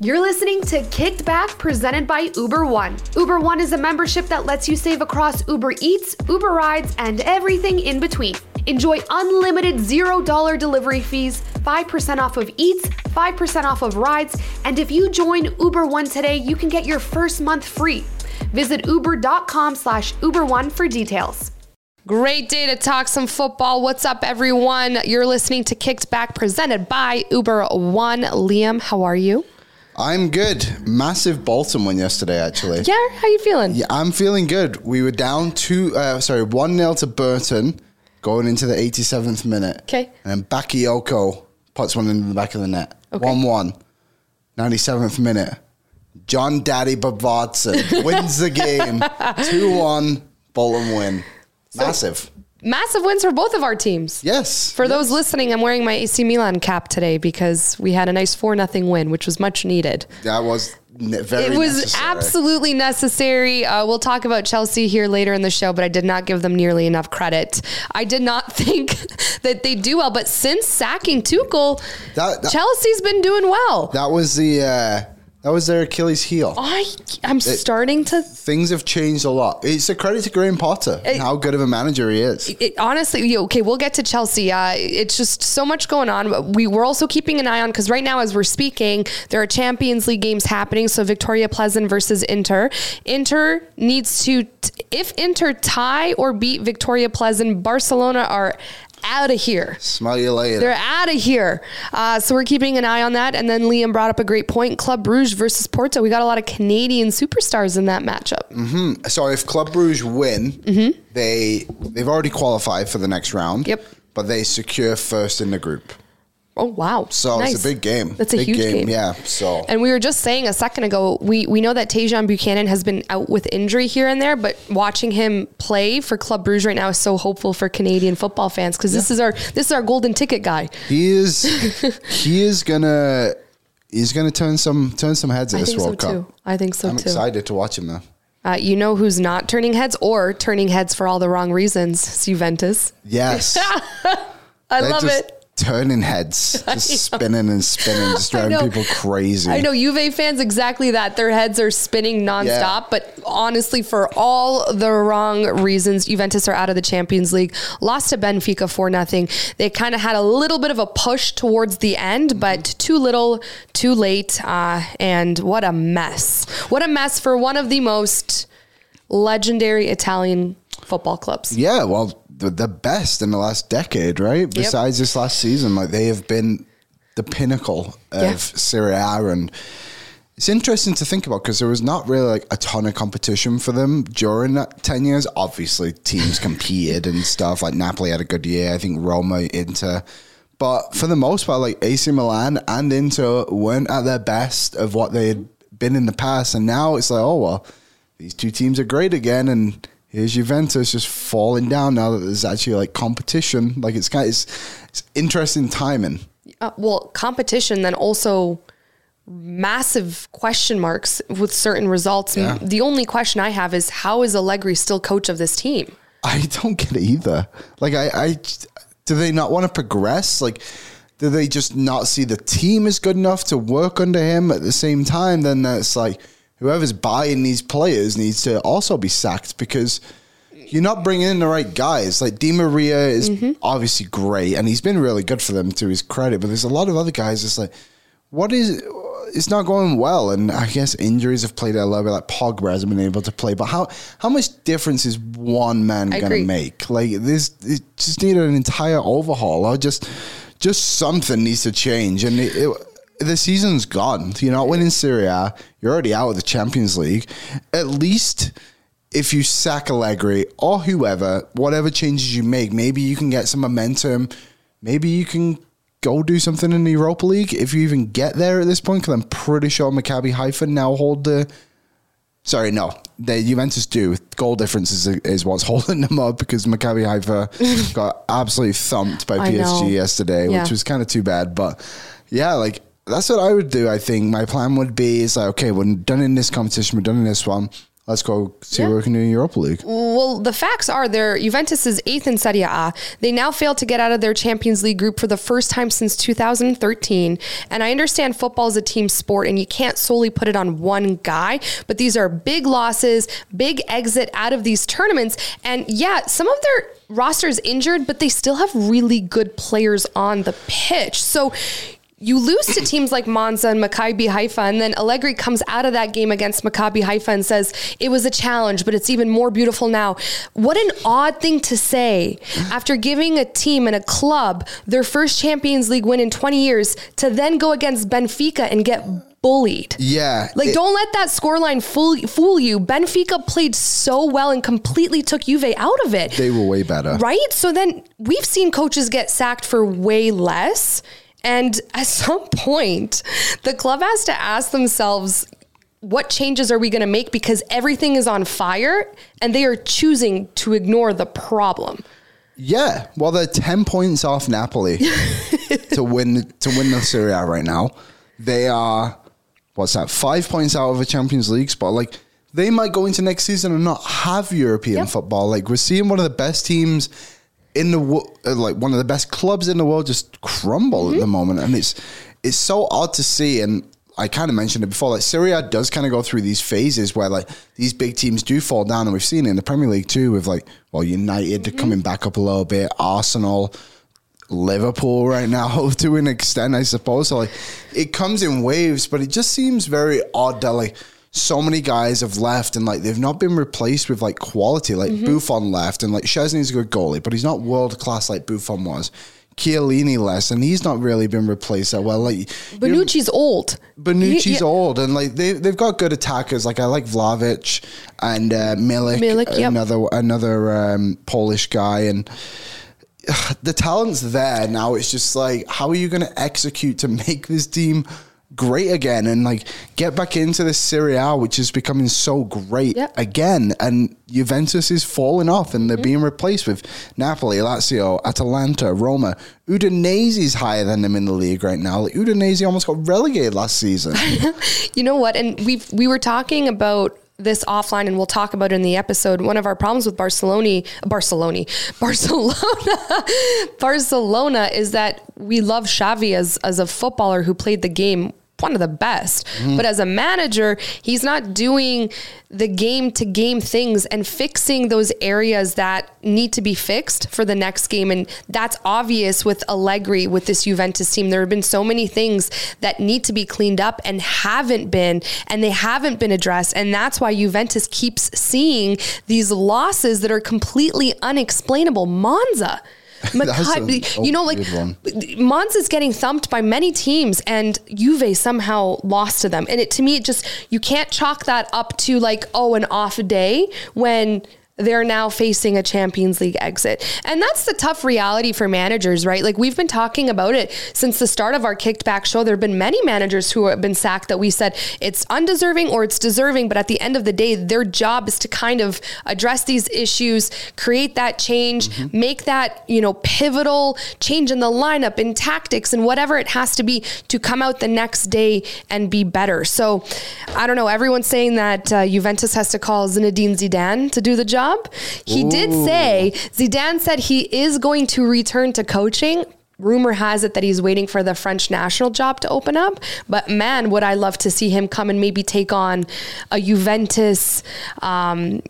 You're listening to Kicked Back presented by Uber One. Uber One is a membership that lets you save across Uber Eats, Uber Rides, and everything in between. Enjoy unlimited $0 delivery fees, 5% off of Eats, 5% off of rides, and if you join Uber One today, you can get your first month free. Visit uber.com slash Uber One for details. Great day to talk some football. What's up, everyone? You're listening to Kicked Back presented by Uber One. Liam, how are you? I'm good. Massive Bolton win yesterday, actually. Yeah, how you feeling? Yeah, I'm feeling good. We were down two, uh, sorry, one 0 to Burton, going into the 87th minute. Okay. And then Bakayoko puts one in the back of the net. Okay. One one. 97th minute. Jón Daði Böðvarsson wins the game. Two one. Bolton win. Massive. Massive wins for both of our teams. yes. For those listening, I'm wearing my AC Milan cap today because we had a nice 4 0 win, which was much needed. that was ne- very. It was necessary. absolutely necessary. Uh, we'll talk about Chelsea here later in the show, but I did not give them nearly enough credit. I did not think that they do well, but since sacking Tuchel, That- that- Chelsea's been doing well. That was the. Uh, that was their Achilles heel. I I'm starting to things have changed a lot. It's a credit to Graham Potter and how good of a manager he is. it, honestly, you- okay, we'll get to Chelsea. Uh, it's just so much going on. We we're also keeping an eye on because right now, as we're speaking, there are Champions League games happening. So Viktoria Plzeň versus Inter. Inter needs to, if Inter tie or beat Viktoria Plzeň, Barcelona are out of here. Smell you later. They're out of here. Uh, so we're keeping an eye on that. And then Liam brought up a great point. Club Bruges versus Porto. We got a lot of Canadian superstars in that matchup. so if Club Bruges win, they they've already qualified for the next round. Mm-hmm. Yep. But they secure first in the group. Oh wow! So Nice. it's a big game. That's a big huge game. Yeah. So And we were just saying a second ago, we, we know that Tajon Buchanan has been out with injury here and there, but watching him play for Club Bruges right now is so hopeful for Canadian football fans because this is our this is our golden ticket guy. he is he is gonna he's gonna turn some turn some heads at I this think so World Cup. too. I think so I'm too. excited to watch him though. Uh, you know who's not turning heads or turning heads for all the wrong reasons? It's Juventus. Yes. I love just it. Turning heads, just spinning and spinning, just driving people crazy. I know Juve fans exactly that. Their heads are spinning nonstop, Yeah. but honestly, for all the wrong reasons, Juventus are out of the Champions League. Lost to Benfica for nothing. They kind of had a little bit of a push towards the end, but too little, too late, uh, and what a mess! What a mess for one of the most legendary Italian football clubs. Yeah, well, the, the best in the last decade, right? Besides this last season, like they have been the pinnacle of Yeah. Serie A, and it's interesting to think about because there was not really like a ton of competition for them during that ten years. Obviously, teams competed and stuff. Like Napoli had a good year. I think Roma, Inter. But for the most part, like AC Milan and Inter weren't at their best of what they had been in the past, and now it's like, oh well, these two teams are great again, and here's Juventus just falling down now that there's actually like competition. Like it's kind of, it's, it's interesting timing. uh, well, competition, then also massive question marks with certain results. Yeah. The only question I have is how is Allegri still coach of this team? I don't get it either. Like I, I do they not want to progress? Like do they just not see the team is good enough to work under him at the same time? Then that's like whoever's buying these players needs to also be sacked because you're not bringing in the right guys. Like Di Maria is Mm-hmm. obviously great, and he's been really good for them to his credit. But there's a lot of other guys. It's like, what is? It's not going well, and I guess injuries have played a little bit. Like Pogba hasn't been able to play, but how how much difference is one man going to make? Like this, it just needed an entire overhaul, or just just something needs to change. And it, it, the season's gone. You're not winning Serie A. You're already out of the Champions League. At least if you sack Allegri or whoever, whatever changes you make, maybe you can get some momentum. Maybe you can go do something in the Europa League if you even get there at this point. Because I'm pretty sure Maccabi Haifa now hold the. Sorry, no, the Juventus do. Goal difference is, is what's holding them up because Maccabi Haifa got absolutely thumped by I PSG know. yesterday, Yeah. which was kind of too bad. But yeah, like that's what I would do. I think my plan would be is like, okay, we're done in this competition, we're done in this one. Let's go see what we can do in Europa League. Well, the facts are there. Juventus is eighth in Serie A. They now failed to get out of their Champions League group for the first time since 2013. And I understand football is a team sport and you can't solely put it on one guy, but these are big losses, big exit out of these tournaments. And yeah, some of their rosters injured, but they still have really good players on the pitch. So you lose to teams like Monza and Maccabi Haifa, and then Allegri comes out of that game against Maccabi Haifa and says it was a challenge, but it's even more beautiful now. What an odd thing to say after giving a team and a club their first Champions League win in 20 years to then go against Benfica and get bullied. Yeah. Like, it- don't let that scoreline fool, fool you. Benfica played so well and completely took Juve out of it. They were way better. Right? So then we've seen coaches get sacked for way less. And at some point, the club has to ask themselves, what changes are we going to make? Because everything is on fire and they are choosing to ignore the problem. Yeah, well, they're ten points off Napoli to win to win the Serie A right now. They are what's that? Five points out of a Champions League spot. Like they might go into next season and not have European Yep. football. Like we're seeing one of the best teams in the uh, like one of the best clubs in the world just crumble at the moment, and it's it's so odd to see. And I kind of mentioned it before. Like Serie A does kind of go through these phases where like these big teams do fall down, and we've seen it in the Premier League too. With like well, United coming back up a little bit, Arsenal. Liverpool right now to an extent, I suppose. So like it comes in waves, but it just seems very odd that like so many guys have left and like they've not been replaced with like quality. Like Buffon left and like Szczęsny's a good goalie, but he's not world class like Buffon was. Chiellini less, and he's not really been replaced that well. Like Bonucci's old. Bonucci's He- yeah. old, and like they they've got good attackers. Like I like Vlahović and uh, Milik, Milik, yep. another another um, Polish guy, and the talent's there. Now it's just like, how are you going to execute to make this team great again and like get back into the Serie A, which is becoming so great Yep. again? And Juventus is falling off, and they're Mm-hmm. being replaced with Napoli, Lazio, Atalanta, Roma. Udinese's higher than them in the league right now. Like Udinese almost got relegated last season. You know what? And we we were talking about this offline, and we'll talk about it in the episode. One of our problems with Barcelona, Barcelona, Barcelona, Barcelona is that we love Xavi as as a footballer who played the game one of the best. Mm-hmm. But as a manager, he's not doing the game to game things and fixing those areas that need to be fixed for the next game. And that's obvious with Allegri, with this Juventus team. There have been so many things that need to be cleaned up and haven't been, and they haven't been addressed. And that's why Juventus keeps seeing these losses that are completely unexplainable. Monza. A- oh, you know, like one. Monza's getting thumped by many teams, and Juve somehow lost to them. And it to me, it just you can't chalk that up to like oh an off day when they're now facing a Champions League exit. And that's the tough reality for managers, right? Like we've been talking about it since the start of our kicked back show. There have been many managers who have been sacked that we said it's undeserving or it's deserving, but at the end of the day, their job is to kind of address these issues, create that change, make that, you know, pivotal change in the lineup, in tactics, and whatever it has to be to come out the next day and be better. So I don't know. Everyone's saying that uh, Juventus has to call Zinedine Zidane to do the job. He did say, Zidane said he is going to return to coaching. rumor has it that he's waiting for the French national job to open up. But man, would I love to see him come and maybe take on a Juventus. Um,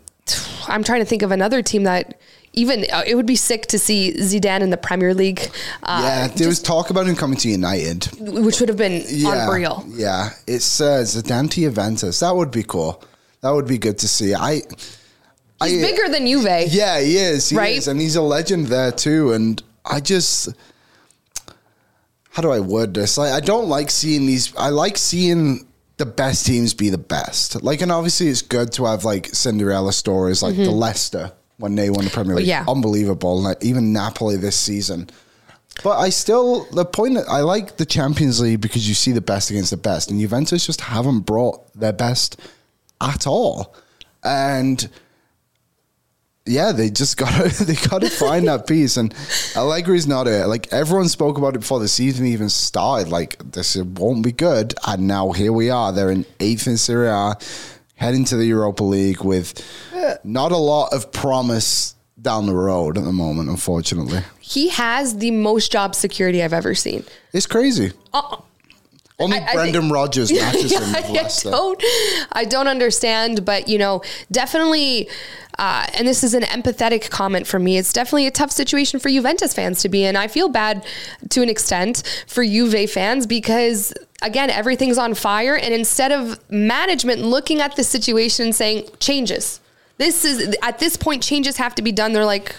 I'm trying to think of another team that even uh, it would be sick to see Zidane in the Premier League. Uh, yeah, there was talk about him coming to United. which would have been Yeah, unreal. Yeah, it's uh, Zidane to Juventus. That would be cool. That would be good to see. I. He's I, bigger than Juve. Yeah, he is. He Right? is, and he's a legend there too. And I just, how do I word this? Like, I don't like seeing these. I like seeing the best teams be the best. Like, and obviously, it's good to have like Cinderella stories, like the Leicester when they won the Premier League. Mm-hmm. Yeah. unbelievable. Like, even Napoli this season. But I still the point. that I like the Champions League because you see the best against the best, and Juventus just haven't brought their best at all. And yeah, they just got to they got to find that piece. And Allegri's not it. Like everyone spoke about it before the season even started. Like this won't be good, and now here we are. They're in eighth in Serie A, heading to the Europa League with not a lot of promise down the road at the moment. Unfortunately, He has the most job security I've ever seen. it's crazy. Uh, Only I- Brendan Rodgers matches him with I don't, I don't understand, but you know, definitely, uh, and this is an empathetic comment for me. It's definitely a tough situation for Juventus fans to be in. I feel bad to an extent for Juve fans because again, everything's on fire, and instead of management looking at the situation and saying changes, this is at this point changes have to be done. They're like,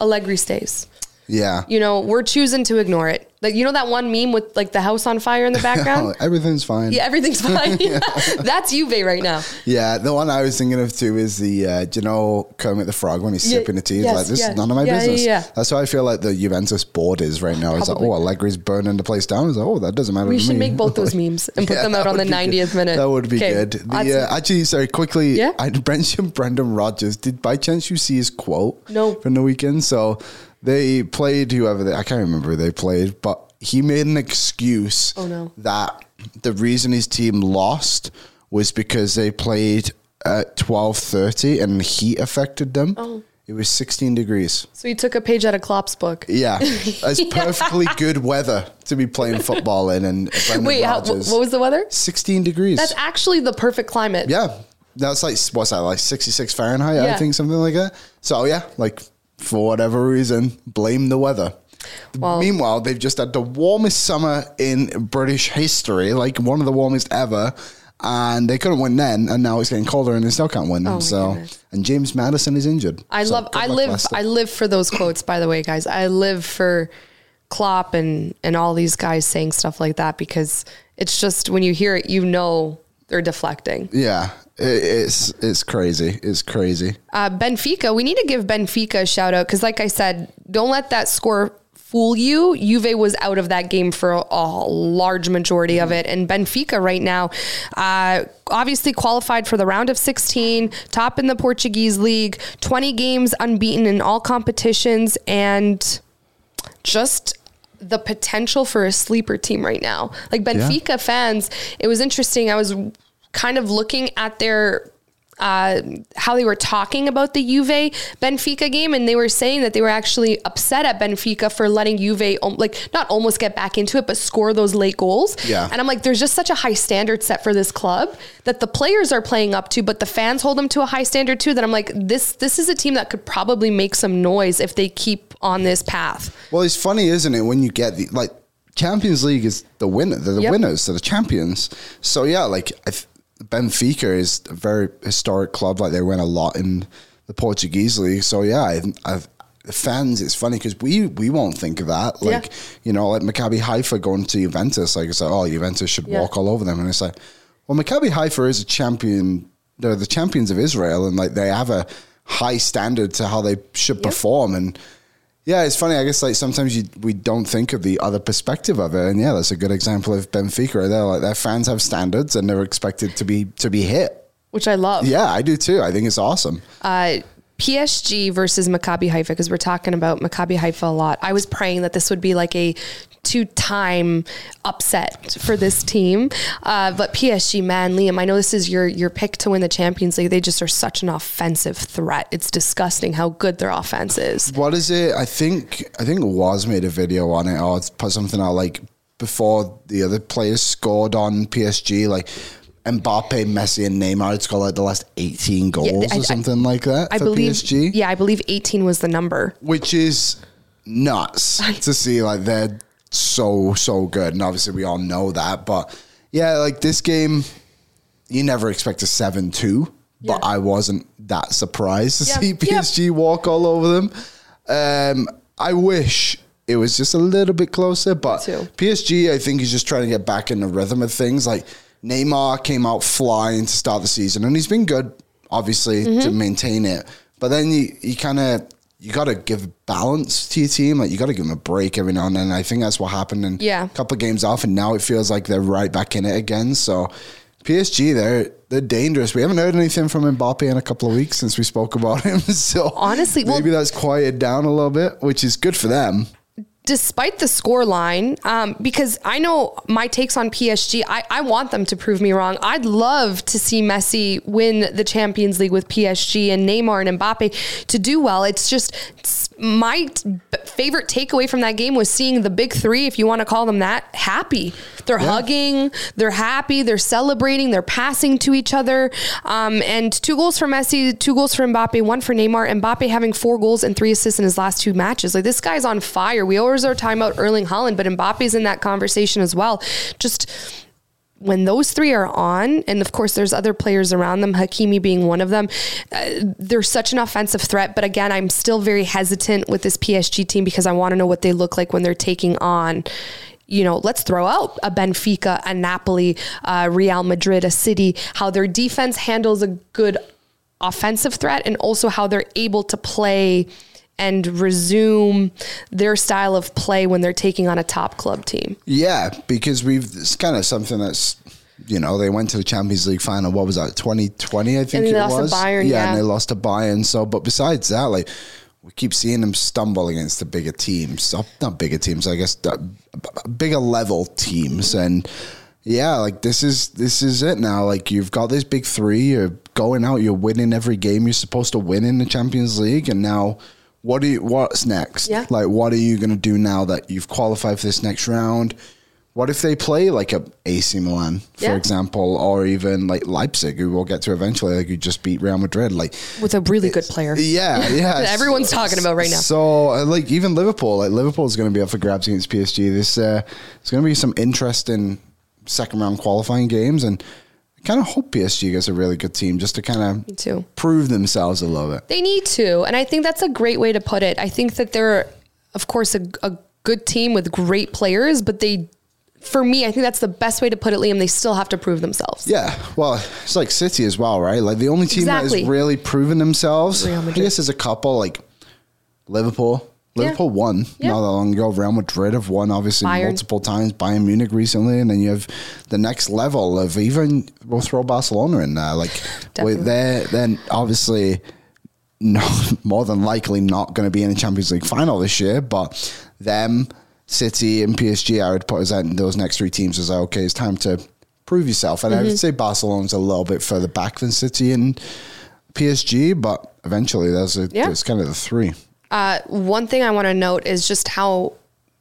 Allegri stays. Yeah. You know, we're choosing to ignore it. Like you know that one meme with like the house on fire in the background. Everything's fine. Yeah, everything's fine. That's Juve right now. Yeah, the one I was thinking of too is the uh, do you know Kermit the Frog when he's Yeah, sipping the tea? He's yes, like, this yeah. is none of my Yeah, yeah, business. yeah. That's how I feel like the Juventus board is right now. It's like, oh, Allegri's burning the place down. It's like, oh, that doesn't matter. We should me. make both those memes and put Yeah, them out on the 90th good. minute. That would be Okay. good. That's- The, uh, actually, sorry, quickly, Yeah? I mentioned Brendan Rodgers. Did by chance you see his quote? No. From the weekend. So they played whoever they, I can't remember who they played, but he made an excuse Oh, no. that the reason his team lost was because they played at twelve thirty and the heat affected them. Oh. It was sixteen degrees. so he took a page out of Klopp's book. Yeah, it's perfectly good weather to be playing football in. And Brendan Wait, how, what was the weather? sixteen degrees? That's actually the perfect climate. Yeah, that's like what's that like sixty six Fahrenheit? I think something like that. So yeah, like for whatever reason, blame the weather. Well- Meanwhile, they've just had the warmest summer in British history, like one of the warmest ever. And they couldn't win then, and now it's getting colder, and they still can't win. Oh so, goodness. and James Maddison is injured. I So love. I live. Leicester. I live for those quotes. By the way, guys, I live for Klopp and and all these guys saying stuff like that because it's just when you hear it, you know they're deflecting. yeah, it's it's crazy. It's crazy. Uh, Benfica, we need to give Benfica a shout out because, like I said, don't let that score fool you. Juve was out of that game for a, a large majority of it, and Benfica right now, uh, obviously qualified for the round of 16, top in the Portuguese league, 20 games unbeaten in all competitions, and just the potential for a sleeper team right now. Like Benfica fans, it was interesting. I was kind of looking at their uh, how they were talking about the Juve Benfica game, and they were saying that they were actually upset at Benfica for letting Juve like not almost get back into it, but score those late goals. Yeah. and I'm like, there's just such a high standard set for this club that the players are playing up to, but the fans hold them to a high standard too. That I'm like, this this is a team that could probably make some noise if they keep on this path. Well, it's funny, isn't it, when you get the like Champions League is the winner. They're the Yep. winners. They're the champions. So yeah, like if Benfica is a very historic club. Like they win a lot in the Portuguese league. So yeah, I, I've, the fans. It's funny because we we won't think of that. Like Yeah. you know, like Maccabi Haifa going to Juventus. Like it's like oh, Juventus should Yeah. walk all over them, and it's like well, Maccabi Haifa is a champion. They're the champions of Israel, and like they have a high standard to how they should perform and. Yeah, it's funny. I guess like sometimes you we don't think of the other perspective of it, and yeah, that's a good example of Benfica. Right there, like their fans have standards, and they're expected to be to be hit. which I love. Yeah, I do too. I think it's awesome. Uh, PSG versus Maccabi Haifa because we're talking about Maccabi Haifa a lot. I was praying that this would be like a two-time upset for this team, uh, but PSG, man, Liam, I know this is your your pick to win the Champions League. They just are such an offensive threat. It's disgusting how good their offense is. What is it? I think I think was made a video on it or put something out like before the other players scored on PSG, like Mbappe, Messi, and Neymar had scored like the last 18 goals Yeah, I- or something like that I for believe, PSG. yeah, I believe 18 was the number. Which is nuts to see like they're so, so good. And obviously we all know that. But yeah, like this game, you never expect a 7 2. But I wasn't that surprised to Yeah. see. PSG walk all over them. Um, I wish it was just a little bit closer, but. PSG, I think, is just trying to get back in the rhythm of things. Like Neymar came out flying to start the season, and he's been good, obviously, to Mm-hmm. maintain it. But then you, you kind of you got to give balance to your team. Like you got to give them a break every now and then. I think that's what happened in Yeah. a couple of games off, and now it feels like they're right back in it again. So PSG, they're they're dangerous. We haven't heard anything from Mbappe in a couple of weeks since we spoke about him. So Honestly, well- maybe that's quieted down a little bit, which is good for them. Despite the score line, um, because I know my takes on PSG, I, I want them to prove me wrong. I'd love to see Messi win the Champions League with PSG and Neymar and Mbappe to do well. It's just it's my t- favorite takeaway from that game was seeing the big three, if you want to call them that, happy. They're Yeah. hugging, they're happy, they're celebrating, they're passing to each other. Um, and two goals for Messi, two goals for Mbappe, one for Neymar. Mbappe having four goals and three assists in his last two matches. Like this guy's on fire. We always are talking about Erling Haaland, but Mbappe's in that conversation as well. Just when those three are on, and of course there's other players around them, Hakimi being one of them, uh, they're such an offensive threat. But again, I'm still very hesitant with this PSG team because I want to know what they look like when they're taking on. You know, let's throw out a Benfica, a Napoli, Real Madrid, a City, how their defense handles a good offensive threat and also how they're able to play and resume their style of play when they're taking on a top club team. Yeah, because we've it's kind of something that's you know they went to the Champions League final. What was that? Twenty twenty, I think they it lost to was. Bayern, yeah, yeah. and they lost to Bayern. So, but besides that, like we keep seeing them stumble against the bigger teams, not bigger teams, I guess, bigger level teams, and yeah, like this is this is it now. Like you've got this big three. You're going out. You're winning every game. You're supposed to win in the Champions League, and now. What do you, what's next? Yeah. Like, what are you going to do now that you've qualified for this next round? What if they play like a AC Milan, for Yeah. example, or even like Leipzig, who we'll get to eventually, like who just beat Real Madrid, like With a really good player. yeah, yeah, everyone's talking about right now. So, uh, like even Liverpool, like Liverpool's going to be up for grabs against PSG. This uh, it's going to be some interesting second round qualifying games, and kind of hope PSG gets a really good team just to kind of prove themselves a little bit. They need to. And I think that's a great way to put it. I think that they're, of course, a, a good team with great players, but they, for me, I think that's the best way to put it, Liam. They still have to prove themselves. Yeah, well, it's like City as well, right? Like the only team that has really proven themselves. I guess there's a couple like Liverpool. Yeah. Liverpool won Yeah. not that long ago. Real Madrid have won obviously Bayern. multiple times. Bayern Munich recently, and then you have the next level of even we'll throw Barcelona in there. Like they're then obviously no more than likely not going to be in the Champions League final this year, but them, City and PSG, I would put as those next three teams as like, okay, it's time to prove yourself. And I Mm-hmm. would say Barcelona's a little bit further back than City and PSG, but eventually there's a, Yeah. there's kind of the three. Uh, one thing I want to note is just how,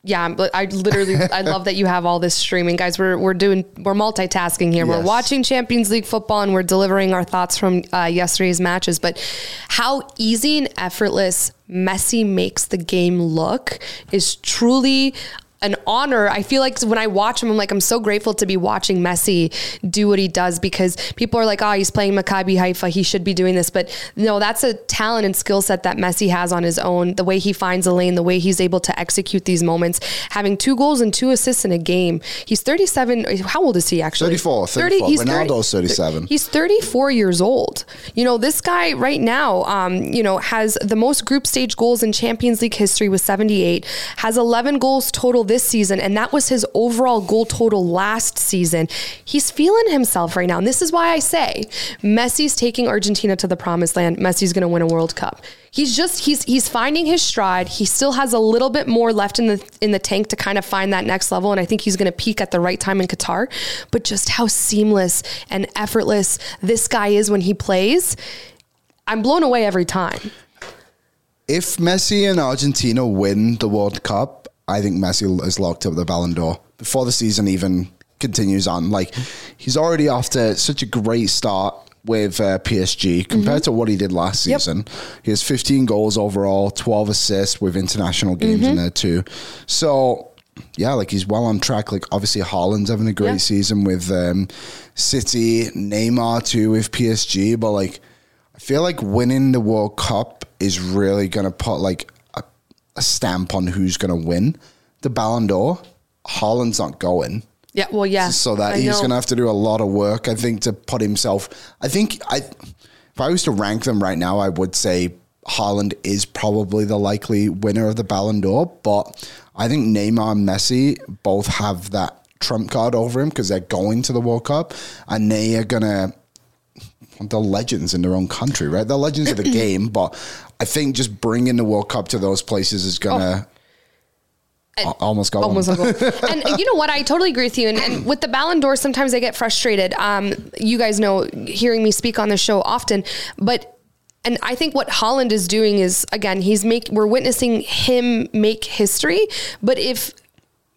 yeah, I literally, I love that you have all this streaming, guys. We're we're doing, we're multitasking here. We're watching Champions League football and we're delivering our thoughts from uh, yesterday's matches. But how easy and effortless Messi makes the game look is truly an honor. I feel like when I watch him, I'm like, I'm so grateful to be watching Messi do what he does because people are like, oh, he's playing Maccabi Haifa. He should be doing this. But no, that's a talent and skill set that Messi has on his own. The way he finds a lane, the way he's able to execute these moments, having two goals and two assists in a game. He's 37. How old is he actually? 34, 34. he's Ronaldo's 37. He's 34 years old. You know, this guy right now, um, you know, has the most group stage goals in Champions League history with 78, has 11 goals total this season, and that was his overall goal total last season. He's feeling himself right now. And this is why I say Messi's taking Argentina to the promised land. Messi's going to win a World Cup. He's just he's he's finding his stride. He still has a little bit more left in the in the tank to kind of find that next level, and I think he's going to peak at the right time in Qatar. But just how seamless and effortless this guy is when he plays, I'm blown away every time. If Messi and Argentina win the World Cup, I think Messi is locked up the Ballon d'Or before the season even continues on. Like he's already off to such a great start with uh, PSG compared to what he did last Yep. season. He has 15 goals overall, 12 assists with international games in there too. So yeah, like he's well on track. Like obviously Haaland's having a great Yeah. season with um, City, Neymar too with PSG, but like I feel like winning the World Cup is really going to put like a, stamp on who's going to win the Ballon d'Or. Haaland's not going. Yeah, well, yeah. So that I he's going to have to do a lot of work, I think, to put himself. I think I, if I was to rank them right now, I would say Haaland is probably the likely winner of the Ballon d'Or. But I think Neymar and Messi both have that trump card over him because they're going to the World Cup and they are going to. They're legends in their own country, right? They're legends of the game, but I think just bringing the World Cup to those places is going to almost go. Oh. Almost on. like a- and you know what? I totally agree with you. And, and with the Ballon d'Or, sometimes I get frustrated. Um, you guys know, hearing me speak on the show often, but and I think what Haaland is doing is again, he's make we're witnessing him make history. But if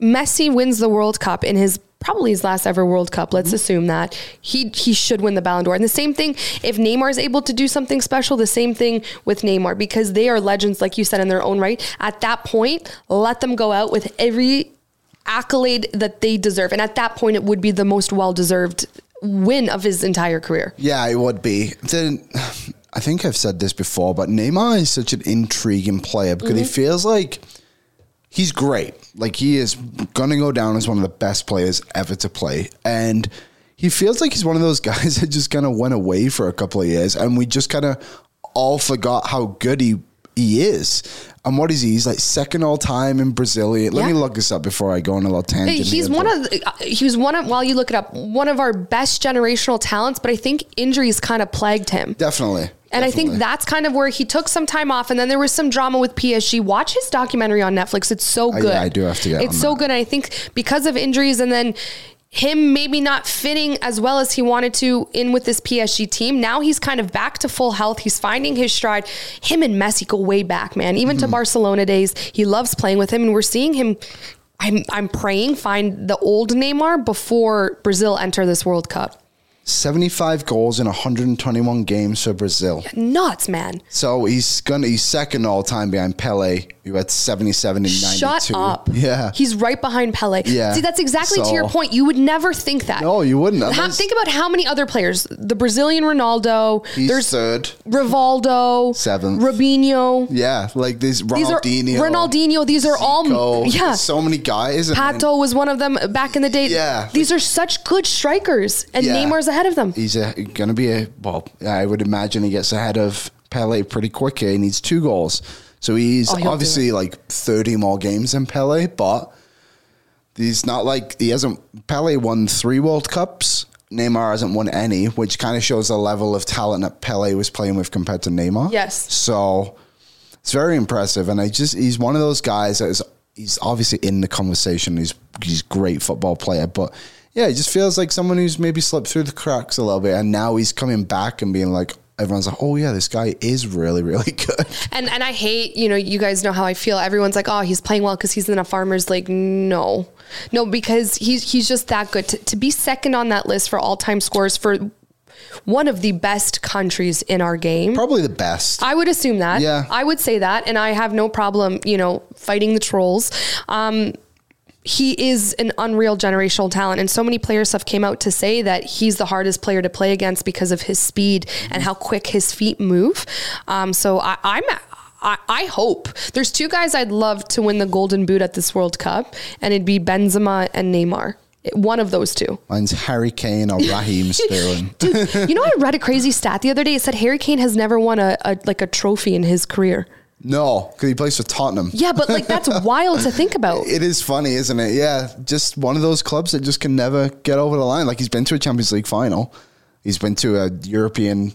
Messi wins the World Cup in his probably his last ever World Cup. Let's mm-hmm. assume that he he should win the Ballon d'Or. And the same thing if Neymar is able to do something special. The same thing with Neymar because they are legends, like you said, in their own right. At that point, let them go out with every accolade that they deserve, and at that point, it would be the most well deserved win of his entire career. Yeah, it would be. Then I think I've said this before, but Neymar is such an intriguing player because he mm-hmm. feels like he's great. Like he is gonna go down as one of the best players ever to play, and he feels like he's one of those guys that just kind of went away for a couple of years, and we just kind of all forgot how good he he is. And what is he? He's like second all time in Brazilian. Let me look this up before I go on a little tangent. He's one of the, he was one of while you look it up one of our best generational talents, but I think injuries kind of plagued him. definitely. And I think that's kind of where he took some time off, and then there was some drama with PSG. Watch his documentary on Netflix; it's so good. yeah, I do have to get it. It's so that. good. And I think because of injuries, and then him maybe not fitting as well as he wanted to in with this PSG team. Now he's kind of back to full health. He's finding his stride. Him and Messi go way back, man. Even Mm-hmm. to Barcelona days, he loves playing with him, and we're seeing him. I'm I'm praying find the old Neymar before Brazil enter this World Cup. 75 goals in 121 games for Brazil. Nuts, man. So he's gonna he's second all time behind Pele, who had 77 and 92. Shut up. Yeah. He's right behind Pele. Yeah. See, that's exactly to your point. You would never think that. No, you wouldn't. How, think about how many other players. The Brazilian Ronaldo. He's there's third. Rivaldo. Seventh. Robinho. Yeah, like this These are Ronaldinho. Ronaldinho. These are all Zico, yeah. so many guys. Pato was one of them back in the day. Yeah. These are such good strikers, and Yeah. Neymar's ahead of them. He's gonna be a well. I would imagine he gets ahead of Pele pretty quick. Here. He needs two goals, so he's Oh, obviously like 30 more games than Pele, but he's not like he hasn't. Pele won three World Cups. Neymar hasn't won any, which kind of shows the level of talent that Pele was playing with compared to Neymar. Yes. So it's very impressive, and I just he's one of those guys that is he's obviously in the conversation. He's he's great football player, but yeah, he just feels like someone who's maybe slipped through the cracks a little bit, and now he's coming back and being like. Everyone's like, oh yeah, this guy is really, really good. And and I hate, you know, you guys know how I feel. Everyone's like, oh, he's playing well because he's in a farmer's league. No, no, because he's he's just that good. To, to be second on that list for all time scores for one of the best countries in our game. Probably the best. I would assume that. Yeah. I would say that, and I have no problem, you know, fighting the trolls. Um, he is an unreal generational talent, and so many players have came out to say that he's the hardest player to play against because of his speed and how quick his feet move. Um, so I, I'm. I, I hope there's two guys I'd love to win the Golden Boot at this World Cup, and it'd be Benzema and Neymar. One of those two. Mine's Harry Kane or Raheem Sterling. Dude, you know, I read a crazy stat the other day. It said Harry Kane has never won a, a like a trophy in his career. No, because he plays for Tottenham. Yeah, but like that's wild to think about. It is funny, isn't it? Yeah, just one of those clubs that just can never get over the line. Like he's been to a Champions League final, he's been to a European,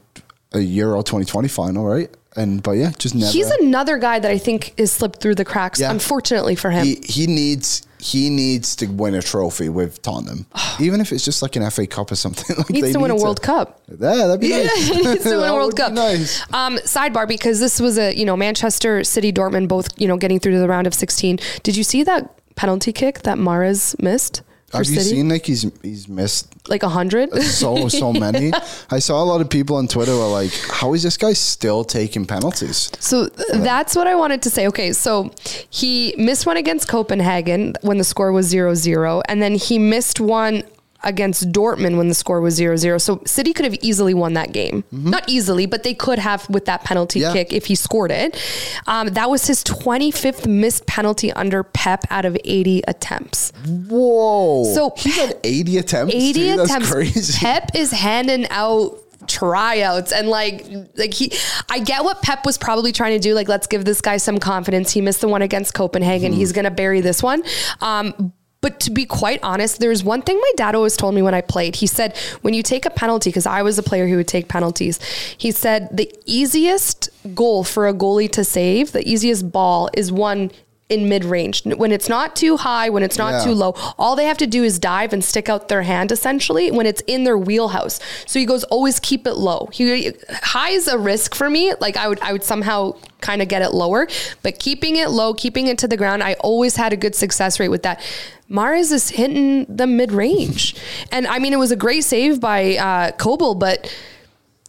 a Euro 2020 final, right? And but yeah, just never. He's another guy that I think is slipped through the cracks, Yeah. unfortunately for him. he he needs he needs to win a trophy with Tottenham, even if it's just like an FA Cup or something. Like He needs to win a World Cup. Yeah, that'd be Yeah, nice. he needs to win a World Cup. Nice. Um, sidebar, because this was a you know Manchester City, Dortmund, both you know getting through to the round of sixteen. Did you see that penalty kick that Mahrez missed Have you City? seen like he's he's missed like a hundred. so so many? I saw a lot of people on Twitter were like, "How is this guy still taking penalties?" So th- that's what I wanted to say. Okay, so he missed one against Copenhagen when the score was 0-0 and then he missed one against Dortmund when the score was 0-0. So City could have easily won that game. Not easily, but they could have with that penalty Yeah. kick if he scored it. Um, that was his 25th missed penalty under Pep out of 80 attempts. Whoa! So he had eighty attempts. 80 too? That's attempts. crazy. Pep is handing out tryouts and like like he I get what Pep was probably trying to do like let's give this guy some confidence he missed the one against Copenhagen he's going to bury this one um but to be quite honest, there's one thing my dad always told me when I played. He said, when you take a penalty, because I was a player who would take penalties, he said, the easiest goal for a goalie to save, the easiest ball is one in mid range. When it's not too high, when it's not Yeah. too low, all they have to do is dive and stick out their hand essentially when it's in their wheelhouse. So he goes, always keep it low. He high is a risk for me. Like I would I would somehow kind of get it lower, but keeping it low, keeping it to the ground, I always had a good success rate with that. Mahrez is hitting the mid range. and I mean it was a great save by uh Kobel, but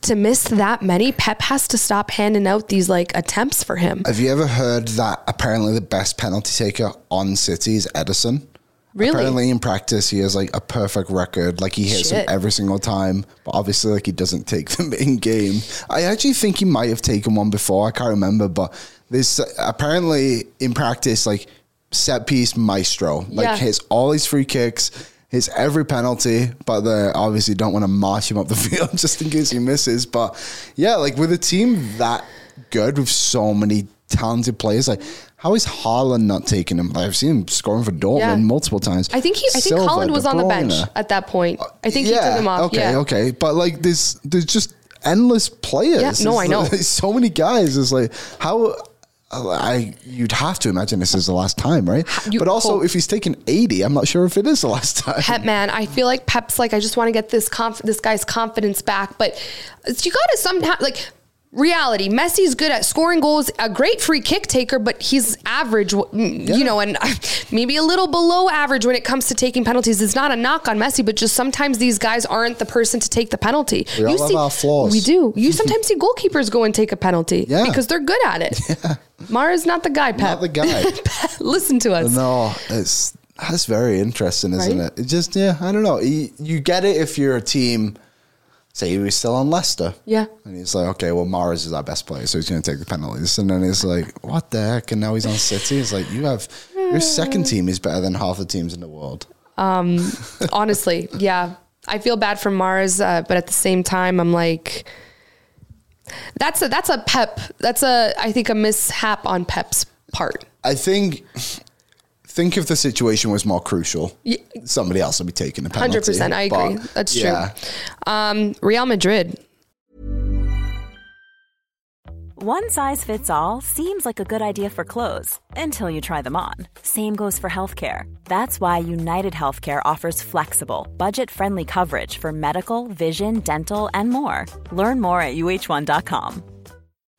to miss that many, Pep has to stop handing out these like attempts for him. Have you ever heard that apparently the best penalty taker on City is Ederson? Really? Apparently in practice he has like a perfect record. Like he hits Shit. them every single time. But obviously like he doesn't take them in game. I actually think he might have taken one before. I can't remember. But there's apparently in practice like set piece maestro. Like Yeah. hits all his free kicks. Hits every penalty, but they obviously don't want to march him up the field just in case he misses. But yeah, like with a team that good with so many talented players, like how is Haaland not taking him? Like, I've seen him scoring for Dortmund Yeah. multiple times. I think he I think Silva, Haaland was on the bench at that point. Uh, I think he took him off. Okay, yeah. okay, but like there's there's just endless players. Yeah, no, It's I know. like- so many guys. It's like how. Oh, I you'd have to imagine this is the last time, right? you but also, if he's taking eighty, I'm not sure if it is the last time. Pep man, I feel like Pep's like I just want to get this conf- this guy's confidence back, but you got to sometime like reality. Messi's good at scoring goals, a great free kick taker, but he's average, you know, and maybe a little below average when it comes to taking penalties. It's not a knock on Messi, but just sometimes these guys aren't the person to take the penalty. We all have our flaws. We do. You sometimes see goalkeepers go and take a penalty Yeah. because they're good at it. Yeah. Mahrez not the guy, Pep. Not the guy. Listen to us. No, it's that's very interesting, isn't Right? it? It just yeah, I don't know. You, you get it if you're a team. Say he was still on Leicester, Yeah. and he's like, okay, well, Mahrez is our best player, so he's going to take the penalties, and then he's like, what the heck? And now he's on City. It's like you have your second team is better than half the teams in the world. honestly yeah i feel bad for Mahrez uh, but at the same time i'm like that's a that's a pep that's a i think a mishap on pep's part I think. Think if the situation was more crucial, Ye- somebody else would be taking the penalty. 100% i agree But, that's yeah. true um real madrid One size fits all seems like a good idea for clothes until you try them on. Same goes for healthcare. That's why United Healthcare offers flexible, budget friendly coverage for medical, vision, dental, and more. Learn more at uh1.com.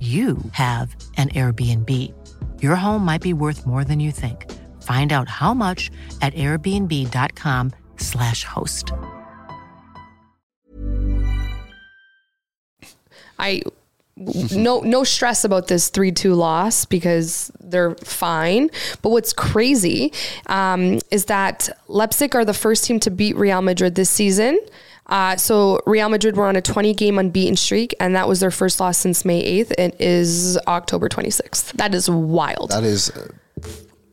you have an Airbnb. Your home might be worth more than you think. Find out how much at airbnb.com/slash host. I no no stress about this 3-2 loss because they're fine but what's crazy um, is that leipzig are the first team to beat real madrid this season uh, so Real Madrid were on a 20 game unbeaten streak, and that was their first loss since May 8th. It is October 26th. That is wild. That is a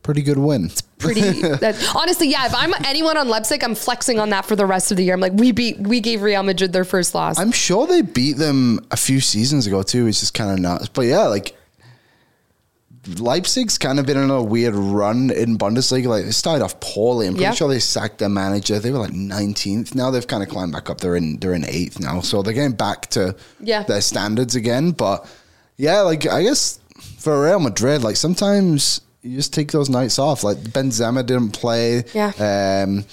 pretty good win. It's Pretty. that, honestly, yeah. If I'm anyone on Leipzig, I'm flexing on that for the rest of the year. I'm like, we beat, we gave Real Madrid their first loss. I'm sure they beat them a few seasons ago too. It's just kind of nuts. But yeah, like Leipzig's kind of been on a weird run in Bundesliga. Like they started off poorly. I'm pretty Yeah. sure they sacked their manager. They were like 19th. Now they've kind of climbed back up. They're in they're in eighth now, so they're getting back to Yeah. their standards again. But yeah, like I guess for Real Madrid, like sometimes you just take those nights off. Like Benzema didn't play. Yeah. Um,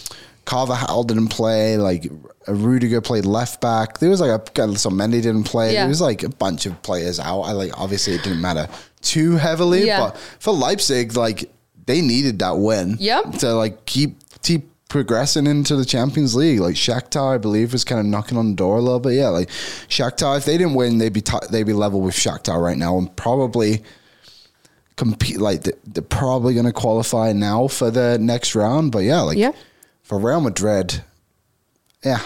Carvajal didn't play. Like Rudiger played left back. There was like a so Mendy didn't play. Yeah. There was like a bunch of players out. I like obviously it didn't matter too heavily, Yeah. but for Leipzig, like they needed that win. Yep. To like keep keep progressing into the Champions League. Like Shakhtar, I believe, was kind of knocking on the door a little bit. Yeah, like Shakhtar, if they didn't win, they'd be t- they'd be level with Shakhtar right now, and probably compete. Like they're probably going to qualify now for the next round. But yeah, like Yeah. For Real Madrid, yeah.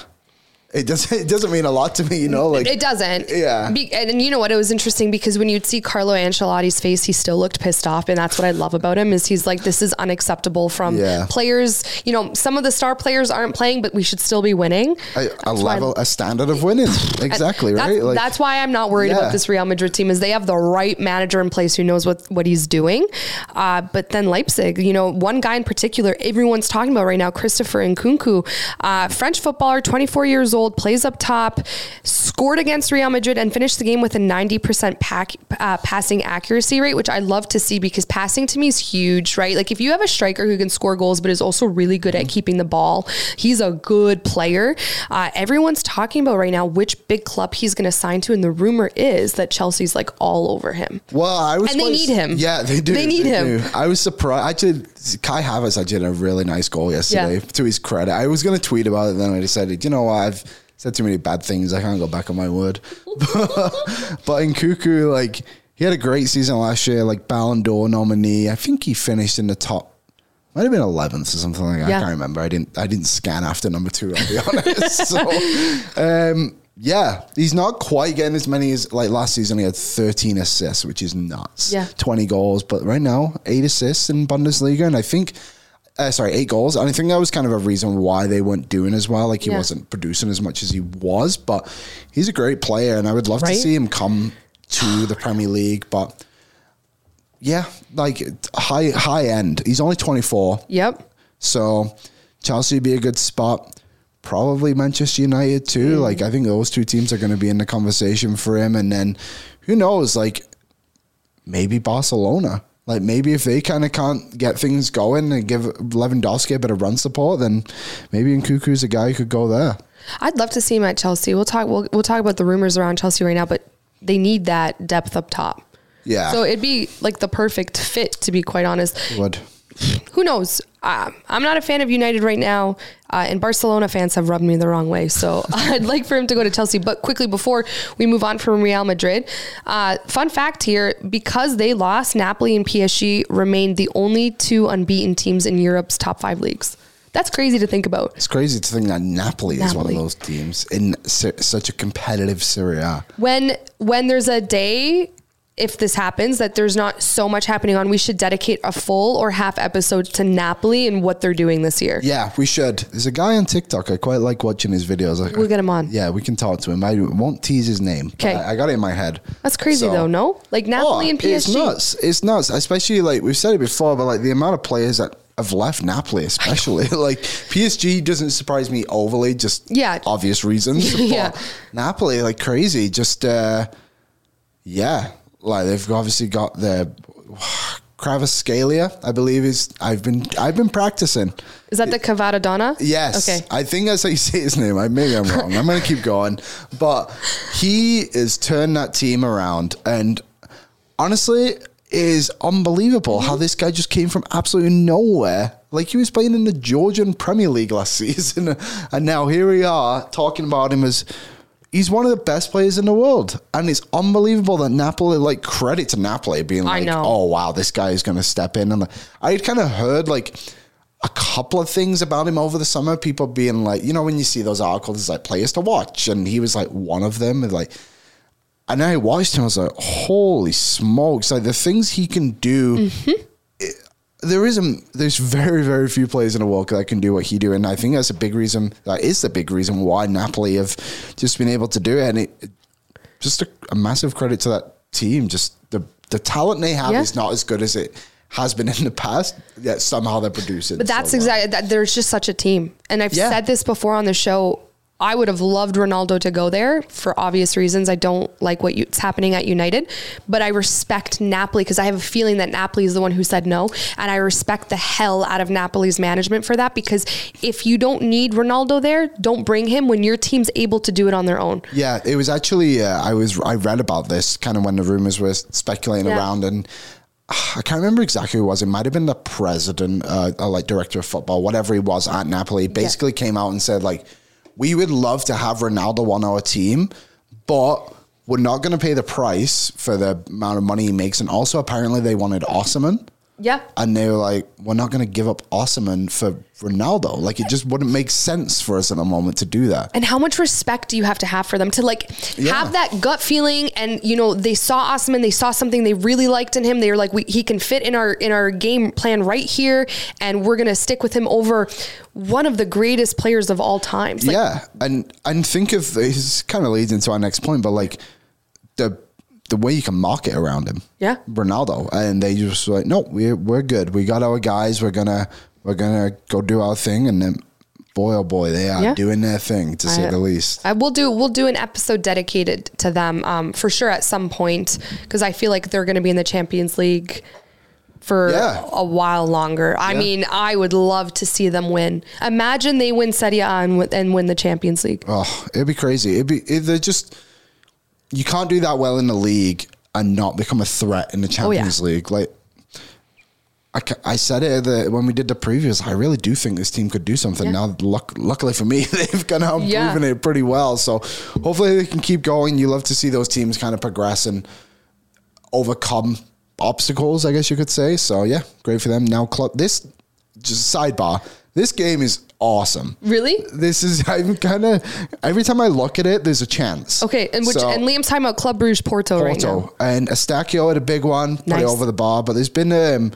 It doesn't. It doesn't mean a lot to me, you know. Like it doesn't. Yeah. Be, and, and you know what? It was interesting because when you'd see Carlo Ancelotti's face, he still looked pissed off, and that's what I love about him is he's like, this is unacceptable from Yeah. players. You know, some of the star players aren't playing, but we should still be winning. a, a That's level, a standard of winning. Exactly That's, right. Like, that's why I'm not worried Yeah. about this Real Madrid team is they have the right manager in place who knows what, what he's doing. Uh, but then Leipzig, you know, one guy in particular, everyone's talking about right now, Christopher Nkunku, uh, French footballer, 24 years old, plays up top, scored against Real Madrid and finished the game with a 90% pack, uh, passing accuracy rate, which I love to see because passing to me is huge, right? Like if you have a striker who can score goals but is also really good at keeping the ball, he's a good player. Uh, everyone's talking about right now which big club he's going to sign to, and the rumor is that Chelsea's like all over him. Well, I was And they need him. Yeah, they do. They need him. do. I was surprised. Actually, Kai Havertz I did a really nice goal yesterday. Yeah. To his credit, I was going to tweet about it, then I decided, you know what, I've said too many bad things. I can't go back on my word. but Nkunku, like he had a great season last year, like Ballon d'Or nominee. I think he finished in the top. Might have been eleventh or something like that. Yeah. I can't remember. I didn't. I didn't scan after number two. I'll be honest. so, um, yeah, he's not quite getting as many as like last season. He had 13 assists, which is nuts. Yeah. 20 goals, but right now eight assists in Bundesliga, and I think. Uh, sorry, eight goals. And I think that was kind of a reason why they weren't doing as well. Like he Yeah. wasn't producing as much as he was, but he's a great player, and I would love Right? to see him come to the Premier League. But yeah, like high high end. He's only 24. Yep. So Chelsea would be a good spot. Probably Manchester United too. Mm. Like I think those two teams are going to be in the conversation for him. And then who knows? Like maybe Barcelona. Like maybe if they kind of can't get things going and give Lewandowski a bit of run support, then maybe Nkunku's a guy who could go there. I'd love to see him at Chelsea. We'll talk. We'll, we'll talk about the rumors around Chelsea right now, but they need that depth up top. Yeah, So it'd be like the perfect fit, to be quite honest. would. Who knows? Uh, I'm not a fan of United right now, uh, and Barcelona fans have rubbed me the wrong way. So I'd like for him to go to Chelsea. But quickly before we move on from Real Madrid, uh, fun fact here: because they lost, Napoli and PSG remained the only two unbeaten teams in Europe's top five leagues. That's crazy to think about. It's crazy to think that Napoli, is one of those teams in su- such a competitive Serie A. when when there's a day if this happens that there's not so much happening on we should dedicate a full or half episode to Napoli and what they're doing this year. Yeah, we should. There's a guy on TikTok. I quite like watching his videos. Like, We'll get him on. Yeah, we can talk to him. I won't tease his name. Okay. I, I got it in my head. That's crazy So- though, no? Like Napoli and PSG. Oh, It's nuts. It's nuts. Especially like we've said it before, but like the amount of players that have left Napoli, especially like PSG doesn't surprise me overly, just Yeah. obvious reasons. But Yeah. Napoli like crazy. Just uh, yeah, like they've obviously got the Kvaratskhelia, I believe is. I've been I've been practicing. Is that the Kvaradona? Yes. Okay. I think that's how you say his name. I maybe I'm wrong. I'm gonna keep going. But he is turned that team around and honestly it is unbelievable how this guy just came from absolutely nowhere. Like he was playing in the Georgian Premier League last season and now here we are talking about him as He's one of the best players in the world, and it's unbelievable that Napoli, like credit to Napoli, being like, "Oh wow, this guy is going to step in." And I had kind of heard like a couple of things about him over the summer. People being like, you know, when you see those articles, it's like players to watch, and he was like one of them. And like, and I watched him, I was like, holy smokes! Like the things he can do. Mm-hmm. it- there isn't. There's very, very few players in the world that can do what he do, and I think that's a big reason. That is the big reason why Napoli have just been able to do it, and it just a, a massive credit to that team. Just the the talent they have Yeah. is not as good as it has been in the past. Yet somehow they're producing. But that's so exactly that. There's just such a team, and I've Yeah. said this before on the show. I would have loved Ronaldo to go there for obvious reasons. I don't like what's happening at United, but I respect Napoli because I have a feeling that Napoli is the one who said no, and I respect the hell out of Napoli's management for that. Because if you don't need Ronaldo there, don't bring him when your team's able to do it on their own. Yeah, it was actually uh, I was I read about this kind of when the rumors were speculating Yeah. around, and uh, I can't remember exactly who it was. It might have been the president, uh, or like director of football, whatever he was at Napoli. Basically, came out and said like, we would love to have Ronaldo on our team, but. We're not going to pay the price for the amount of money he makes, and also apparently they wanted Osimhen. Yeah. And they were like, we're not going to give up Osimhen for Ronaldo. Like, it just wouldn't make sense for us in a moment to do that. And how much respect do you have to have for them to like Yeah. have that gut feeling? And you know, they saw Osimhen, they saw something they really liked in him. They were like, we, he can fit in our in our game plan right here, and we're gonna stick with him over one of the greatest players of all times. Like, yeah, and and think of this kind of leads into our next point, but like the the way you can market around him, Yeah. Ronaldo, and they just like, no, we're we're good. We got our guys. We're gonna we're gonna go do our thing, and then boy oh boy, they are Yeah. doing their thing to say the least. I will do. We'll do an episode dedicated to them um, for sure at some point because I feel like they're going to be in the Champions League for Yeah. a while longer. I Yeah. mean, I would love to see them win. Imagine they win Serie A and, win- and win the Champions League. Oh, it'd be crazy. It'd be it, they're just you can't do that well in the league and not become a threat in the Oh, yeah. Champions League. Like I, I said it the, when we did the previews. I really do think this team could do something. Yeah. Now, luck, luckily for me, they've kind of Yeah. proven it pretty well. So hopefully they can keep going. You love to see those teams kind of progress and overcome obstacles. I guess you could say. So yeah, great for them. Now, club this just sidebar. This game is awesome. Really? This is I'm kind of every time I look at it, there's a chance. Okay, and which So, and Liam's talking about Club Bruges Porto, right now. Porto and Eustáquio had a big one, Nice. it over the bar. But there's been um,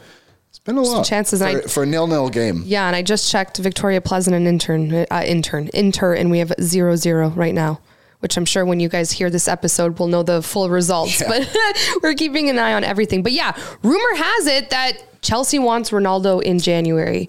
it's been a lot chances, for, I- for a nil nil game. Yeah, and I just checked Viktoria Plzeň and intern, uh, intern, inter, and we have zero zero right now. Which I'm sure when you guys hear this episode, we'll know the full results. Yeah. But we're keeping an eye on everything. But yeah, rumor has it that Chelsea wants Ronaldo in January,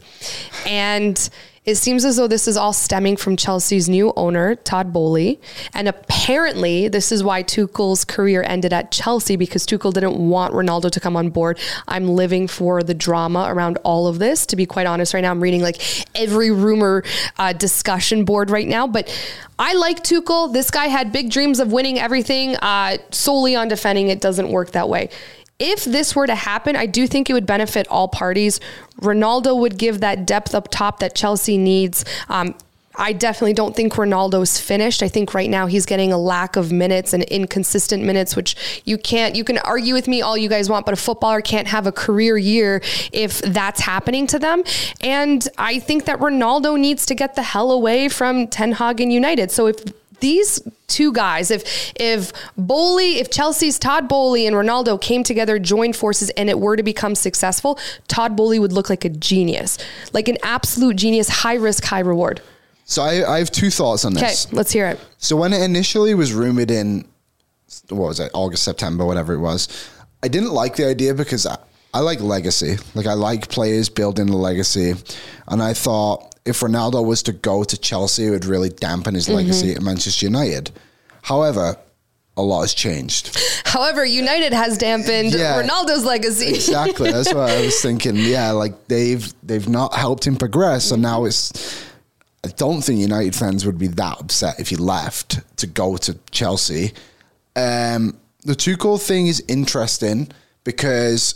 and it seems as though this is all stemming from Chelsea's new owner, Todd Boehly. And apparently, this is why Tuchel's career ended at Chelsea because Tuchel didn't want Ronaldo to come on board. I'm living for the drama around all of this. To be quite honest, right now, I'm reading like every rumor uh, discussion board right now. But I like Tuchel. This guy had big dreams of winning everything uh, solely on defending. It doesn't work that way if this were to happen, I do think it would benefit all parties. Ronaldo would give that depth up top that Chelsea needs. Um, I definitely don't think Ronaldo's finished. I think right now he's getting a lack of minutes and inconsistent minutes, which you can't, you can argue with me all you guys want, but a footballer can't have a career year if that's happening to them. And I think that Ronaldo needs to get the hell away from Ten Hag and United. So if these two guys, if if Boehly, if Chelsea's Todd Boehly and Ronaldo came together, joined forces, and it were to become successful, Todd Boehly would look like a genius, like an absolute genius, high risk, high reward. So I, I have two thoughts on this. Okay, let's hear it. So when it initially was rumored in what was it, August, September, whatever it was. I didn't like the idea because I, I like legacy. Like I like players building a legacy, and I thought if Ronaldo was to go to Chelsea, it would really dampen his legacy at Manchester United. However, a lot has changed. However, United has dampened Yeah. Ronaldo's legacy. Exactly. That's what I was thinking. Yeah, like they've they've not helped him progress, so now it's. I don't think United fans would be that upset if he left to go to Chelsea. Um, the Tuchel thing is interesting because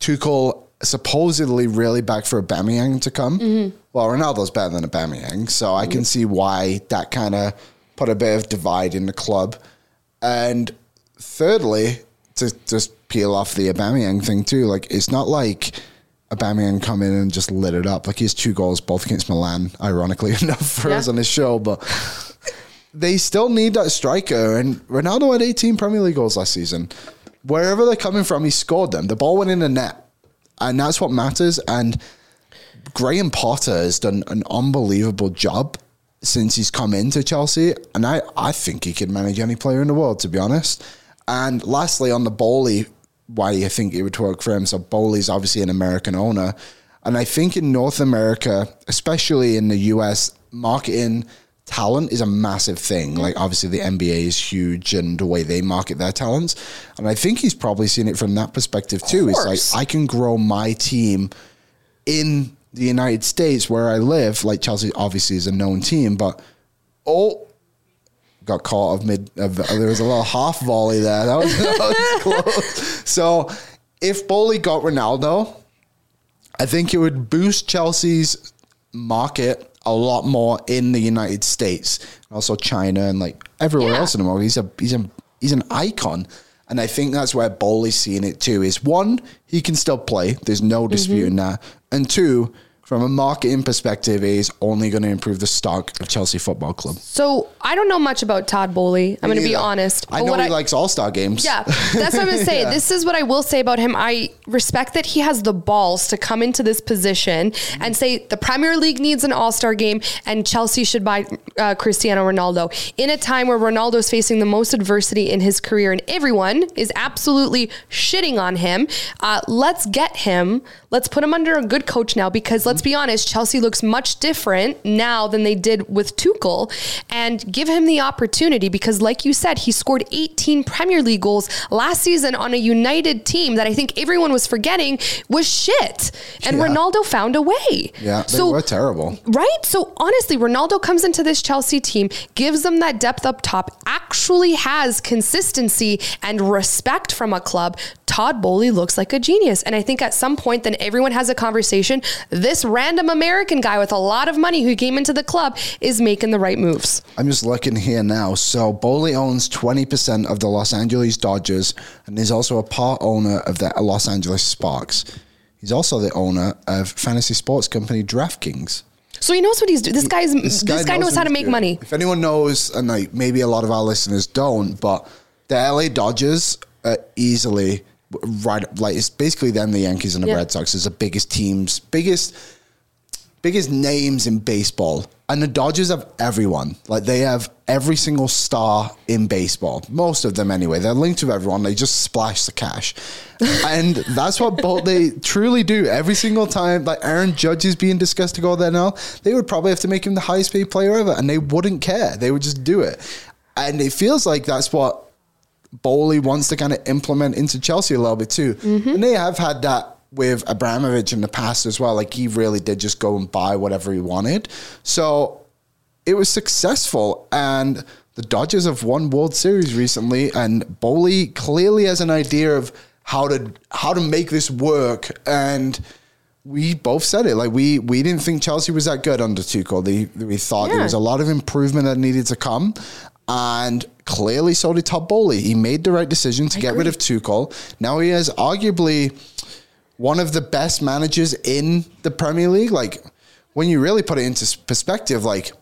Tuchel supposedly really back for Aubameyang to come. Mm-hmm. Well, Ronaldo's better than Aubameyang, so I can mm-hmm. see why that kind of put a bit of divide in the club. And thirdly, to just peel off the Aubameyang thing too, like it's not like Aubameyang come in and just lit it up. Like he has two goals, both against Milan, ironically enough for us on this show, but they still need that striker. And Ronaldo had 18 Premier League goals last season. Wherever they're coming from, he scored them. The ball went in the net, and that's what matters. And Graham Potter has done an unbelievable job since he's come into Chelsea, and I, I think he could manage any player in the world, to be honest. And lastly, on the Boehly, why do you think it would work for him. So Boehly's obviously an American owner, and I think in North America, especially in the US, marketing talent is a massive thing. Like obviously the NBA is huge and the way they market their talents, and I think he's probably seen it from that perspective too. It's like I can grow my team in the United States where I live, like Chelsea obviously is a known team, but oh, got caught of mid. Of, there was a little half volley there. That was, that was close. So if Boehly got Ronaldo, I think it would boost Chelsea's market a lot more in the United States, and also China and like everywhere Yeah. else in the world. He's a he's a he's an icon. And I think that's where Boehly's seeing it too. Is one, he can still play. There's no disputing mm-hmm. that. And two, from a marketing perspective, is only going to improve the stock of Chelsea Football Club. So I don't know much about Todd Boehly. I'm going to be honest. I know he likes All Star games. Yeah, that's what I'm gonna say. Yeah. This is what I will say about him. I respect that he has the balls to come into this position and say the Premier League needs an All Star game and Chelsea should buy uh, Cristiano Ronaldo in a time where Ronaldo's facing the most adversity in his career and everyone is absolutely shitting on him. Uh, let's get him. Let's put him under a good coach now because let's be honest, Chelsea looks much different now than they did with Tuchel and give him the opportunity because, like you said, he scored 18 Premier League goals last season on a United team that I think everyone was forgetting was shit. And Yeah. Ronaldo found a way. Yeah, they were terrible. Right? So honestly, Ronaldo comes into this Chelsea team, gives them that depth up top, actually has consistency and respect from a club. Todd Boehly looks like a genius. And I think at some point, then everyone has a conversation. This random American guy with a lot of money who came into the club is making the right moves. I'm just looking here now. So Boehly owns 20% of the Los Angeles Dodgers and is also a part owner of the Los Angeles Sparks. He's also the owner of fantasy sports company DraftKings. So he knows what he's doing. This guy's this guy, knows, how to make doing. money. If anyone knows, and like maybe a lot of our listeners don't, but the LA Dodgers are easily right. Like it's basically them, the Yankees and the Yeah. Red Sox is the biggest teams, biggest biggest names in baseball. And the Dodgers have everyone. Like they have every single star in baseball. Most of them anyway. They're linked to everyone. They just splash the cash. and that's what both they truly do. Every single time like Aaron Judge is being discussed to go there now, they would probably have to make him the highest paid player ever. And they wouldn't care. They would just do it. And it feels like that's what Boehly wants to kind of implement into Chelsea a little bit too. Mm-hmm. And they have had that with Abramovich in the past as well. Like he really did just go and buy whatever he wanted. So it was successful and the Dodgers have won World Series recently and Boehly clearly has an idea of how to how to make this work and we both said it. Like we we didn't think Chelsea was that good under Tuchel. The, we thought there was a lot of improvement that needed to come, and clearly so did Todd Boehly. He made the right decision to get rid of Tuchel. Now he has arguably one of the best managers in the Premier League. Like when you really put it into perspective, like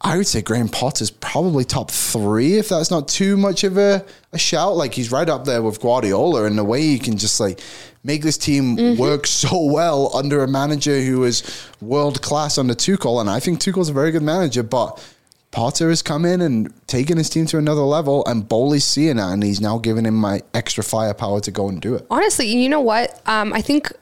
I would say Graham Potter's probably top three, if that's not too much of a, a shout. Like he's right up there with Guardiola in the way he can just like make this team mm-hmm. work so well under a manager who is world class under Tuchel. And I think Tuchel's a very good manager, but Potter has come in and taken his team to another level, and Boehly's seeing that, and he's now giving him my extra firepower to go and do it. Honestly, you know what? Um, I think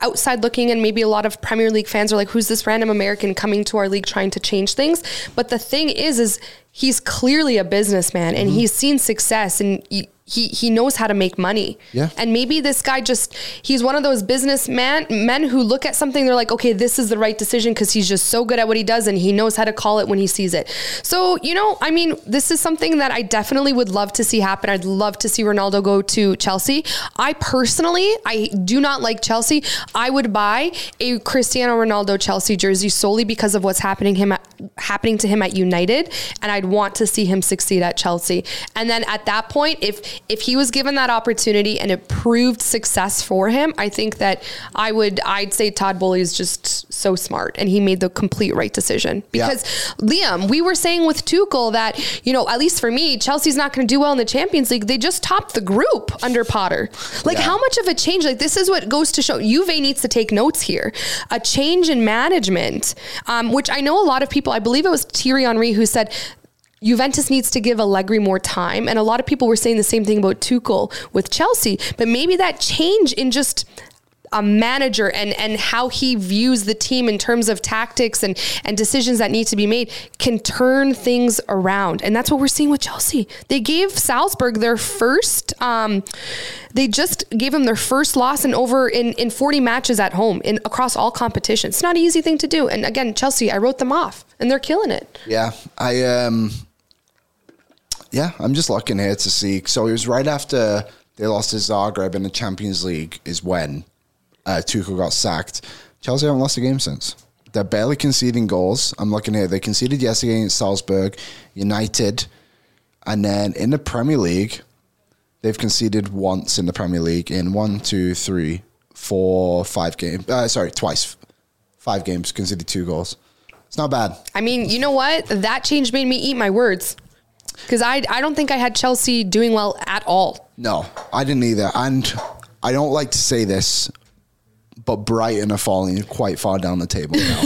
outside looking and maybe a lot of Premier League fans are like, who's this random American coming to our league trying to change things? But the thing is, is he's clearly a businessman and mm-hmm. he's seen success and he, he, he knows how to make money. Yeah. And maybe this guy just, he's one of those businessmen men who look at something, they're like, okay, this is the right decision because he's just so good at what he does and he knows how to call it when he sees it. So, you know, I mean, this is something that I definitely would love to see happen. I'd love to see Ronaldo go to Chelsea. I personally, I do not like Chelsea. I would buy a Cristiano Ronaldo Chelsea jersey solely because of what's happening him at, happening to him at United, and I'd want to see him succeed at Chelsea. And then at that point, if if he was given that opportunity and it proved success for him, I think that I would I'd say Todd Boehly is just so smart and he made the complete right decision. Yeah. Because Liam, we were saying with Tuchel that, you know, at least for me, Chelsea's not going to do well in the Champions League. They just topped the group under Potter. Like Yeah. how much of a change like this is what goes to show Juve needs to take notes here. A change in management, um, which I know a lot of people, I believe it was Thierry Henry who said Juventus needs to give Allegri more time. And a lot of people were saying the same thing about Tuchel with Chelsea. But maybe that change in just a manager and and how he views the team in terms of tactics and and decisions that need to be made can turn things around and that's what we're seeing with Chelsea. They gave Salzburg their first um they just gave them their first loss in over in in 40 matches at home in across all competitions. It's not an easy thing to do. And again, Chelsea, I wrote them off and they're killing it. Yeah, I um, yeah, I'm just looking here to see. So it was right after they lost to Zagreb in the Champions League is when uh, Tuchel got sacked. Chelsea haven't lost a game since. They're barely conceding goals. I'm looking here. They conceded yesterday against Salzburg, United, and then in the Premier League, they've conceded once in the Premier League in one, two, three, four, five games. Uh, sorry, twice. Five games, conceded two goals. It's not bad. I mean, you know what? That change made me eat my words. Because I, I don't think I had Chelsea doing well at all. No, I didn't either. And I don't like to say this, but Brighton are falling quite far down the table now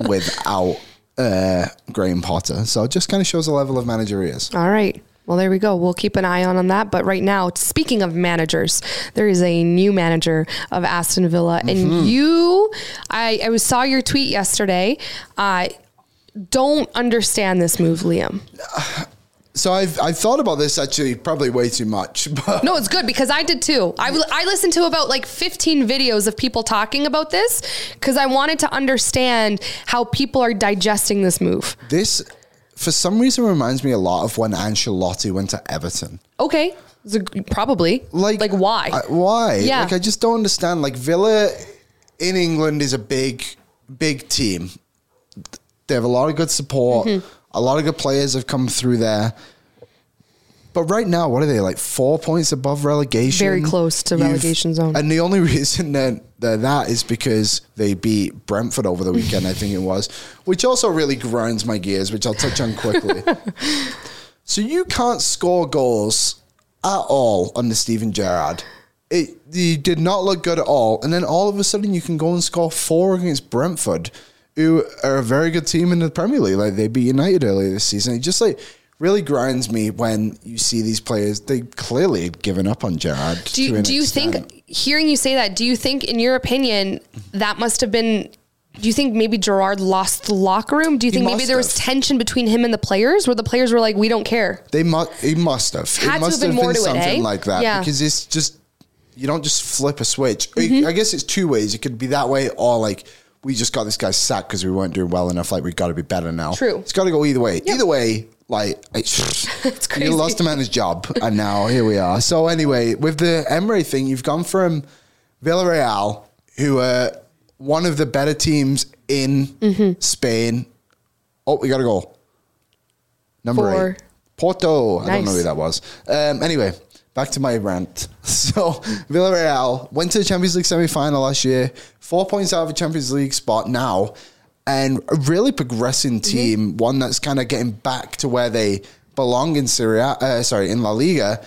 without uh, Graham Potter. So it just kind of shows the level of manager he is. All right. Well, there we go. We'll keep an eye on, on that. But right now, speaking of managers, there is a new manager of Aston Villa. And you, I, I saw your tweet yesterday. I don't understand this move, Liam. So I've, I've thought about this actually probably way too much. But No, it's good because I did too. I, I listened to about like 15 videos of people talking about this because I wanted to understand how people are digesting this move. this, for some reason, reminds me a lot of when Ancelotti went to Everton. Okay. A- Probably. Like, like why? I- why? Yeah. Like, I just don't understand. Like, Villa in England is a big, big team. They have a lot of good support. Mm-hmm. A lot of good players have come through there. But right now, what are they like? Four points above relegation. Very close to relegation zone. And the only reason that they're that is because they beat Brentford over the weekend. I think it was, which also really grinds my gears, which I'll touch on quickly. so you can't score goals at all under Steven Gerrard. It you did not look good at all, and then all of a sudden you can go and score four against Brentford, who are a very good team in the Premier League. Like they beat United earlier this season. It just like really grinds me when you see these players. They clearly had given up on Gerrard. Do you, do you think, hearing you say that, do you think, in your opinion, that must have been, do you think maybe Gerrard lost the locker room? Do you He think maybe there was have. tension between him and the players where the players were like, we don't care? They must. He must have. Had it must have been more to it, something eh? like that Yeah. because it's just you don't just flip a switch. Mm-hmm. I guess it's two ways. It could be that way, or like we just got this guy sacked because we weren't doing well enough. Like we've got to be better now. True. It's got to go either way. Either way, like it's, It's crazy. You lost a man his job, and now here we are. So anyway, with the Emery thing, you've gone from Villarreal, who are one of the better teams in Mm-hmm. Spain. Oh, we got to go. Number Four. eight. Porto. Nice. I don't know who that was. Um, anyway, back to my rant. So Villarreal went to the Champions League semi-final last year, four points out of a Champions League spot now, and a really progressing Mm-hmm. team, one that's kind of getting back to where they belong in Serie A, uh, sorry, in La Liga.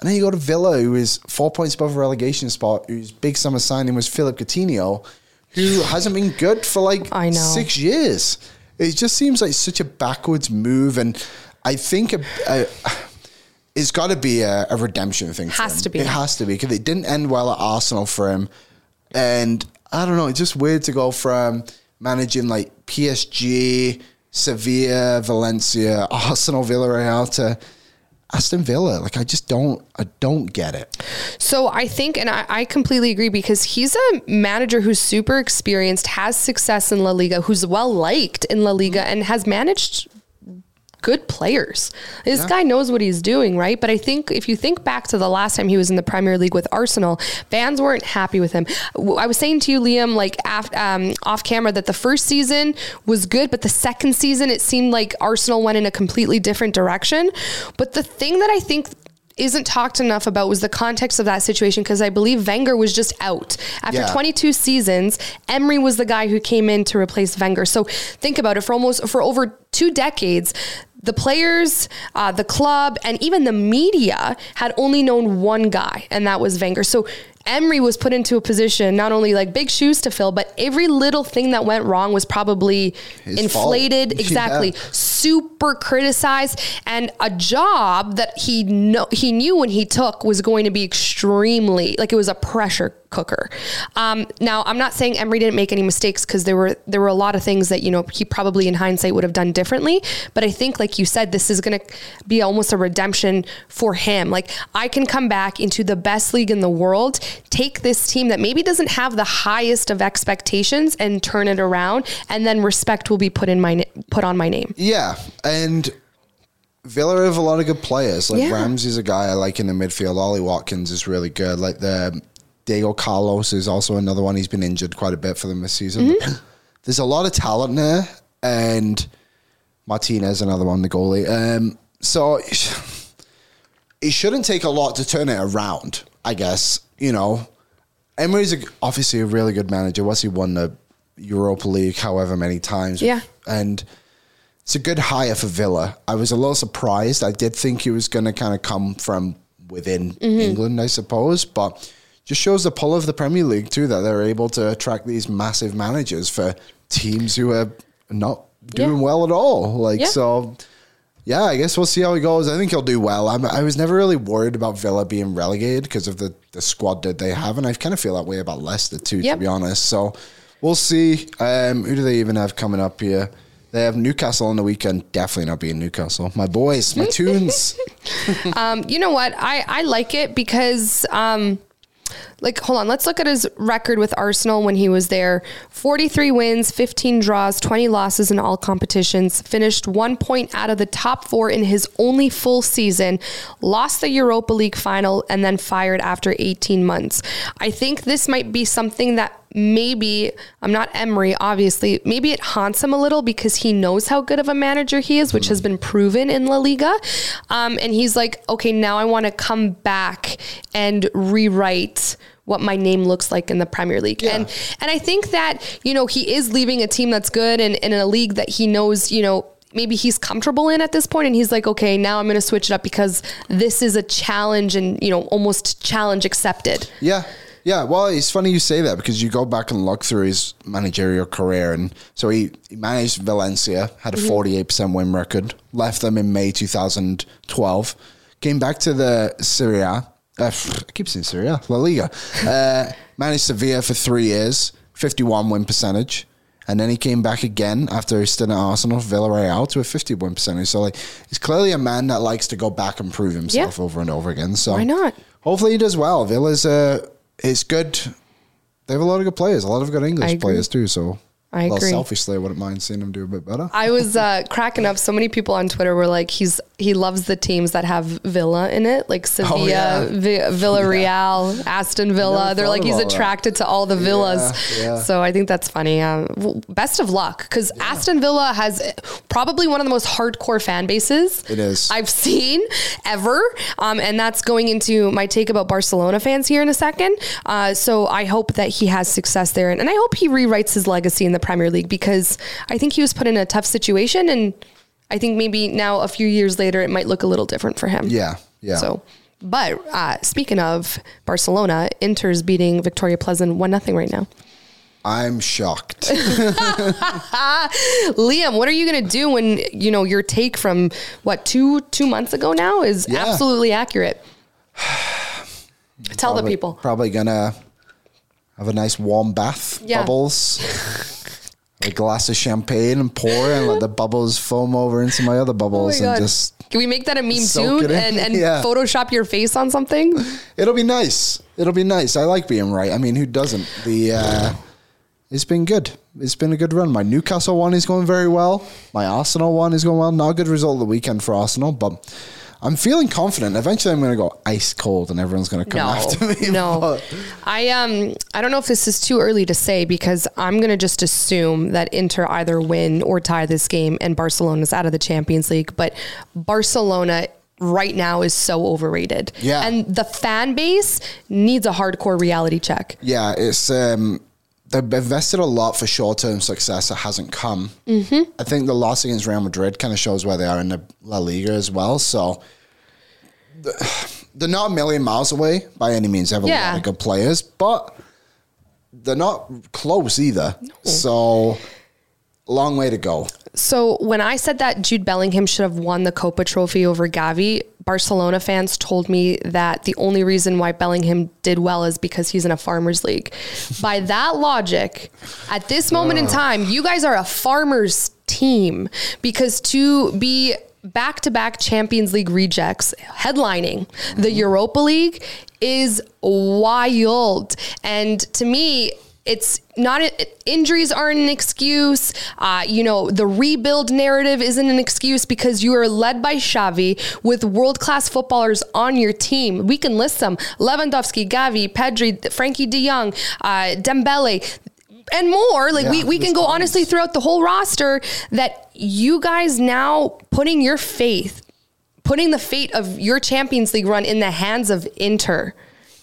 And then you go to Villa, who is four points above a relegation spot, whose big summer signing was Philip Coutinho, who hasn't been good for like I know. six years. It just seems like such a backwards move, and I think a, a, it's got to be a, a redemption thing. Has to be. It has to be because it didn't end well at Arsenal for him, and I don't know. It's just weird to go from managing like PSG, Sevilla, Valencia, Arsenal, Villarreal to Aston Villa. Like I just don't, I don't get it. So I think, and I, I completely agree because he's a manager who's super experienced, has success in La Liga, who's well liked in La Liga, and has managed good players. This guy knows what he's doing, right? But I think if you think back to the last time he was in the Premier League with Arsenal, fans weren't happy with him. I was saying to you, Liam, like af- um, off camera, that the first season was good, but the second season it seemed like Arsenal went in a completely different direction. But the thing that I think isn't talked enough about was the context of that situation because I believe Wenger was just out. After Yeah. 22 seasons, Emery was the guy who came in to replace Wenger. So think about it for almost for over two decades, the players, uh, the club, and even the media had only known one guy, and that was Wenger. So Emery was put into a position not only like big shoes to fill, but every little thing that went wrong was probably His fault. inflated. Yeah. Exactly super criticized and a job that he know he knew when he took was going to be extremely like it was a pressure cooker. Um, now I'm not saying Emery didn't make any mistakes because there were there were a lot of things that you know he probably in hindsight would have done differently. But I think like you said, this is going to be almost a redemption for him. Like I can come back into the best league in the world, take this team that maybe doesn't have the highest of expectations and turn it around, and then respect will be put in my put on my name. Yeah, and Villa have a lot of good players. Like Yeah. Ramsey's a guy I like in the midfield. Ollie Watkins is really good. Like the Diego Carlos is also another one. He's been injured quite a bit for them this season. Mm-hmm. There's a lot of talent there, and Martinez another one, the goalie. Um, so it shouldn't take a lot to turn it around. I guess you know. Emery's a, obviously a really good manager. What's he won the Europa League however many times? Yeah. and it's a good hire for Villa. I was a little surprised. I did think he was going to kind of come from within Mm-hmm. England, I suppose, but just shows the pull of the Premier League too that they're able to attract these massive managers for teams who are not doing Yeah. well at all. Like Yeah. so. Yeah, I guess we'll see how he goes. I think he'll do well. I'm, I was never really worried about Villa being relegated because of the, the squad that they have, and I kind of feel that way about Leicester too, Yep. to be honest. So we'll see. Um, who do they even have coming up here? They have Newcastle on the weekend. Definitely not being Newcastle. My boys, my tunes. Um, you know what? I, I like it because, um, like, hold on. Let's look at his record with Arsenal when he was there 43 wins, 15 draws, 20 losses in all competitions, finished one point out of the top four in his only full season, lost the Europa League final, and then fired after 18 months. I think this might be something that maybe I'm not Emery, obviously. Maybe it haunts him a little because he knows how good of a manager he is, which has been proven in La Liga. Um, and he's like, okay, now I want to come back and rewrite what my name looks like in the Premier League. And and I think that, you know, he is leaving a team that's good and, and in a league that he knows, you know, maybe he's comfortable in at this point. And he's like okay now i'm going to switch it up because this is a challenge and you know almost challenge accepted. Yeah. Yeah, well, it's funny you say that because you go back and look through his managerial career, and so he, he managed Valencia, had a mm-hmm. forty-eight percent win record, left them in May two thousand twelve, came back to the Serie A, uh, I keep saying Serie A, La Liga, uh, managed Sevilla for three years, fifty-one win percentage, and then he came back again after he stint at Arsenal, Villarreal to a fifty-one percentage. So like, he's clearly a man that likes to go back and prove himself Yeah. over and over again. So Why not? Hopefully he does well. Villa's uh, it's good. They have a lot of good players, a lot of good English players too. So, I well, agree. selfishly, I wouldn't mind seeing him do a bit better. I was uh, cracking up. So many people on Twitter were like, "He's he loves the teams that have Villa in it, like Sevilla, Oh, yeah. Vi- Villarreal, Aston Villa. They're like he's about that. attracted to all the villas. yeah. So I think that's funny. Um, well, best of luck because Aston Villa has probably one of the most hardcore fan bases It is. I've seen ever, um, and that's going into my take about Barcelona fans here in a second. Uh, so I hope that he has success there, and, and I hope he rewrites his legacy in the Premier League because I think he was put in a tough situation, and I think maybe now a few years later it might look a little different for him. yeah, yeah. So, but uh, speaking of Barcelona, Inter's beating Viktoria Plzeň one nothing right now. I'm shocked. Liam, what are you going to do when you know your take from what two two months ago now is Yeah. absolutely accurate? Tell the people. Probably gonna have a nice warm bath, Yeah. bubbles, a glass of champagne, and pour and let the bubbles foam over into my other Oh my bubbles, and just Can we make that a meme too and, and Yeah. Photoshop your face on something? it'll be nice. It'll be nice. I like being right. I mean, who doesn't? The uh, it's been good. It's been a good run. My Newcastle one is going very well. My Arsenal one is going well. Not a good result of the weekend for Arsenal, but. I'm feeling confident. Eventually, I'm going to go ice cold, and everyone's going to come No, after me. no. but- I um I don't know if this is too early to say because I'm gonna just assume that Inter either win or tie this game and Barcelona's out of the Champions League. But Barcelona right now is so overrated. Yeah. And the fan base needs a hardcore reality check. Yeah, it's um, they've invested a lot for short term success that hasn't come. Mm-hmm. I think the loss against Real Madrid kind of shows where they are in the La Liga as well. So they're not a million miles away by any means. They have a Yeah. lot of good players, but they're not close either. So long way to go. So when I said that Jude Bellingham should have won the Kopa Trophy over Gavi, Barcelona fans told me that the only reason why Bellingham did well is because he's in a farmers league. By that logic, at this moment in time, you guys are a farmers team because to be back to back Champions League rejects headlining the mm-hmm. Europa League is wild. And to me, it's not injuries aren't an excuse. Uh, you know, the rebuild narrative isn't an excuse because you are led by Xavi with world class footballers on your team. We can list them: Lewandowski, Gavi, Pedri, Frenkie De Jong, uh, Dembele. And more, like we, Yeah, we can go honestly throughout the whole roster that you guys now putting your faith, putting the fate of your Champions League run in the hands of Inter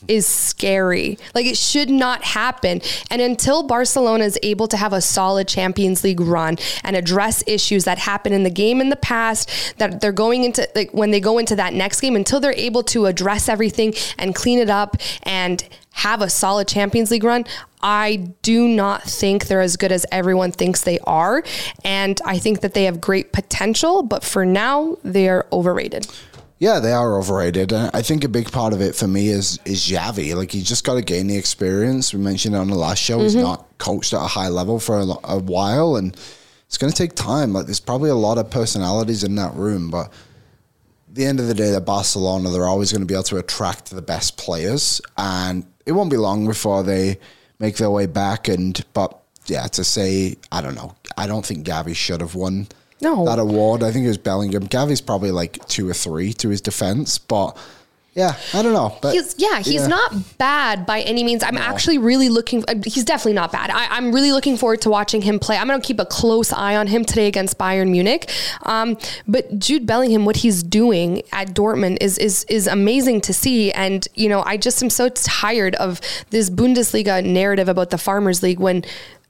is scary. Like it should not happen. And until Barcelona is able to have a solid Champions League run and address issues that happen in the game in the past that they're going into like when they go into that next game until they're able to address everything and clean it up and have a solid Champions League run, I do not think they're as good as everyone thinks they are. And I think that they have great potential, but for now, they are overrated. Yeah, they are overrated. And I think a big part of it for me is is Xavi. Like he's just got to gain the experience. We mentioned it on the last show. He's mm-hmm. not coached at a high level for a, a while, and it's going to take time. Like there's probably a lot of personalities in that room, but at the end of the day, they're Barcelona. They're always going to be able to attract the best players, and it won't be long before they make their way back. And but yeah, to say I don't know. I don't think Gavi should have won No. that award. I think it was Bellingham. Gavi's probably like two or three to his defense, but yeah, I don't know. But He's yeah, he's yeah. not bad by any means. I'm actually really looking. uh, He's definitely not bad. I, I'm really looking forward to watching him play. I'm going to keep a close eye on him today against Bayern Munich. Um, but Jude Bellingham, what he's doing at Dortmund is is is amazing to see. And you know, I just am so tired of this Bundesliga narrative about the Farmers League when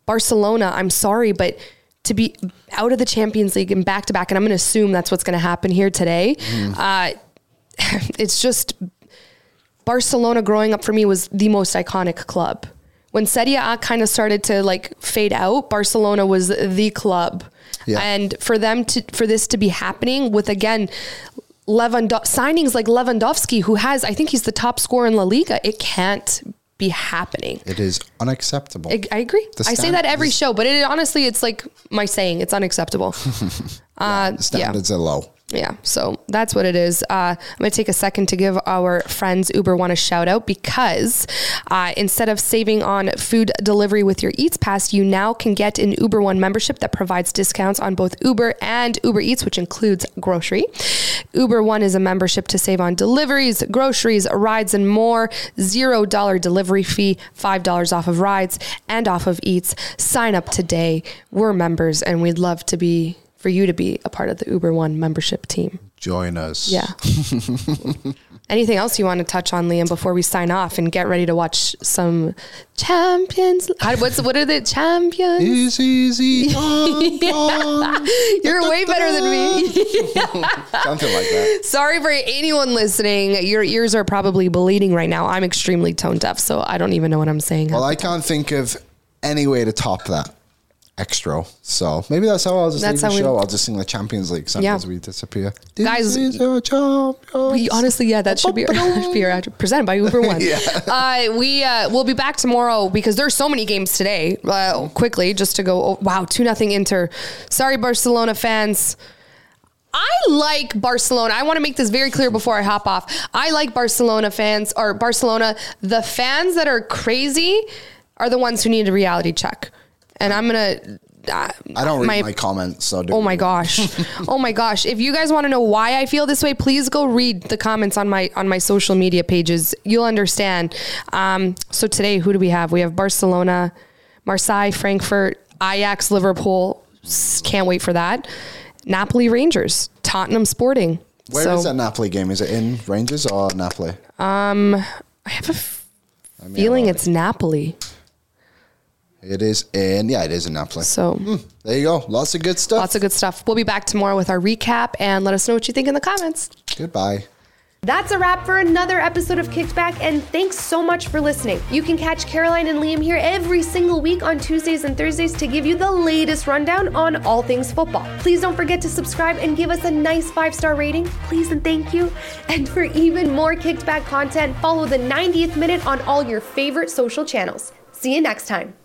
Barcelona. I'm sorry, but to be out of the Champions League and back to back, and I'm going to assume that's what's going to happen here today. Uh, it's just Barcelona growing up for me was the most iconic club. When Serie A kind of started to like fade out, Barcelona was the club. Yeah. And for them to for this to be happening with again Lewando- signings like Lewandowski who has I think he's the top scorer in La Liga, it can't be happening. it is unacceptable. I, I agree. The I say that every show, but it honestly it's like my saying, it's unacceptable. uh, the standards are low. Yeah, so that's what it is. Uh, I'm going to take a second to give our friends Uber One a shout out because uh, instead of saving on food delivery with your Eats Pass, you now can get an Uber One membership that provides discounts on both Uber and Uber Eats, which includes grocery. Uber One is a membership to save on deliveries, groceries, rides, and more. Zero dollar delivery fee, five dollars off of rides and off of Eats. Sign up today. We're members, and we'd love to be for you to be a part of the Uber One membership team. Join us. Yeah. Anything else you want to touch on, Liam, before we sign off and get ready to watch some champions? How, what's what are the champions? Easy. Gone. You're way better than me. Something like that. Sorry for anyone listening. Your ears are probably bleeding right now. I'm extremely tone deaf, so I don't even know what I'm saying. Well, I can't think of any way to top that. Extra. So maybe that's how I'll just That's leave the show. I'll just sing the Champions League song Yeah. as we disappear. Guys- is your champions. We, honestly, yeah, that should be, be our presented by Uber One. Yeah. Uh, we uh, will be back tomorrow because there's so many games today. Uh, quickly, just to go. Oh, wow, two nothing Inter. Sorry, Barcelona fans. I like Barcelona. I want to make this very clear before I hop off. I like Barcelona fans or Barcelona. The fans that are crazy are the ones who need a reality check. And I'm gonna. Uh, I don't read my, comments, so Oh my gosh. oh my gosh. If you guys want to know why I feel this way, please go read the comments on my on my social media pages. You'll understand. Um, so today, who do we have? We have Barcelona, Marseille, Frankfurt, Ajax, Liverpool. Can't wait for that. Napoli Rangers, Tottenham Sporting. Where so, is that Napoli game? Is it in Rangers or Napoli? Um, I have a f- feeling it's Napoli. It is in, yeah, it is in Napoli. So hmm, There you go. Lots of good stuff. lots of good stuff. We'll be back tomorrow with our recap and let us know what you think in the comments. Goodbye. That's a wrap for another episode of Kicked Back, and thanks so much for listening. You can catch Caroline and Liam here every single week on Tuesdays and Thursdays to give you the latest rundown on all things football. Please don't forget to subscribe and give us a nice five star rating. Please and thank you. And for even more Kicked Back content, follow the 90th minute on all your favorite social channels. See you next time.